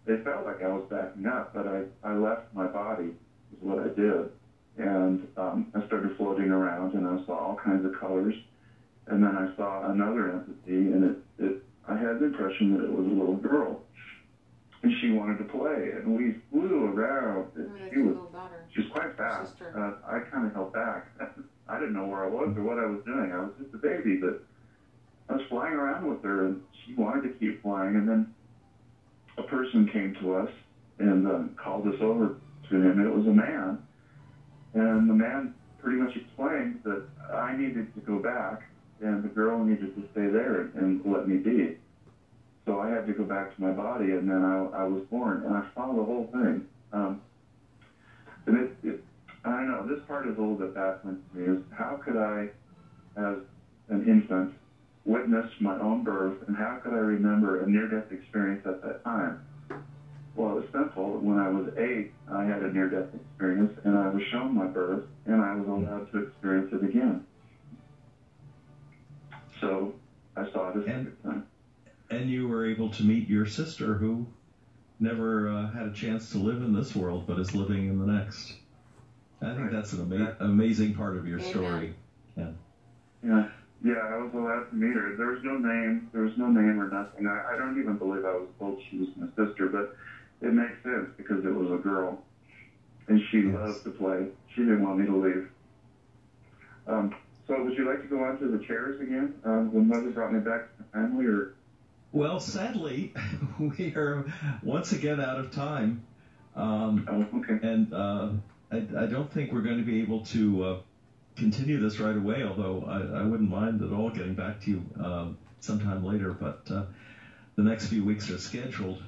it felt like I was backing up, but I, I left my body, is what I did. And um, I started floating around and I saw all kinds of colors. And then I saw another entity and it, it I had the impression that it was a little girl. And she wanted to play and we flew around and Oh, she was daughter. she was quite fast. Uh, I kind of held back. I didn't know where I was or what I was doing. I was just a baby, but I was flying around with her, and she wanted to keep flying. And then a person came to us and um, called us over to him. It was a man, and the man pretty much explained that I needed to go back, and the girl needed to stay there and let me be. So I had to go back to my body, and then I, I was born, and I saw the whole thing. Um, and it, it, I don't know, this part is a little bit baffling to me, is how could I, as an infant, witness my own birth, and how could I remember a near-death experience at that time? Well, it's simple. When I was eight, I had a near-death experience, and I was shown my birth, and I was allowed to experience it again. So I saw it a second time. And you were able to meet your sister who never uh, had a chance to live in this world but is living in the next. I think Right. that's an ama- amazing part of your Amen. story. Yeah. Yeah, yeah, I was allowed to meet her. There was no name. There was no name or nothing. I, I don't even believe I was told she was my sister, but it makes sense because it was a girl, and she Yes. loved to play. She didn't want me to leave. Um, so, would you like to go on to the chairs again? Um, when mother brought me back to the family, or Well, sadly, we are once again out of time. Um, oh, okay, and uh, I, I don't think we're going to be able to uh, continue this right away, although I, I wouldn't mind at all getting back to you um, sometime later. But uh, the next few weeks are scheduled.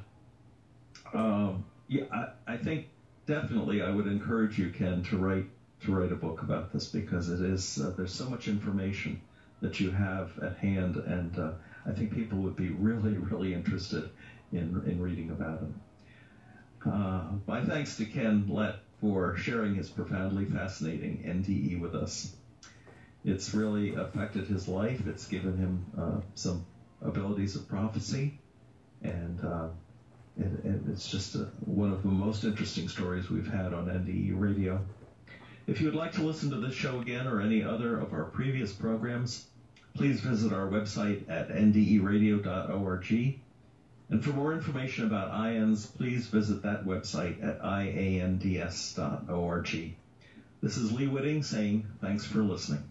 Um, yeah, I, I think definitely I would encourage you, Ken, to write to write a book about this because it is uh, there's so much information that you have at hand, and uh, I think people would be really, really interested in in reading about it. Uh, my thanks to Ken Lett for sharing his profoundly fascinating NDE with us. It's really affected his life. It's given him uh, some abilities of prophecy, and uh, it, it, it's just a, one of the most interesting stories we've had on NDE Radio. If you would like to listen to this show again or any other of our previous programs, please visit our website at nderadio.org. And for more information about IANDS, please visit that website at iands.org. This is Lee Witting saying thanks for listening.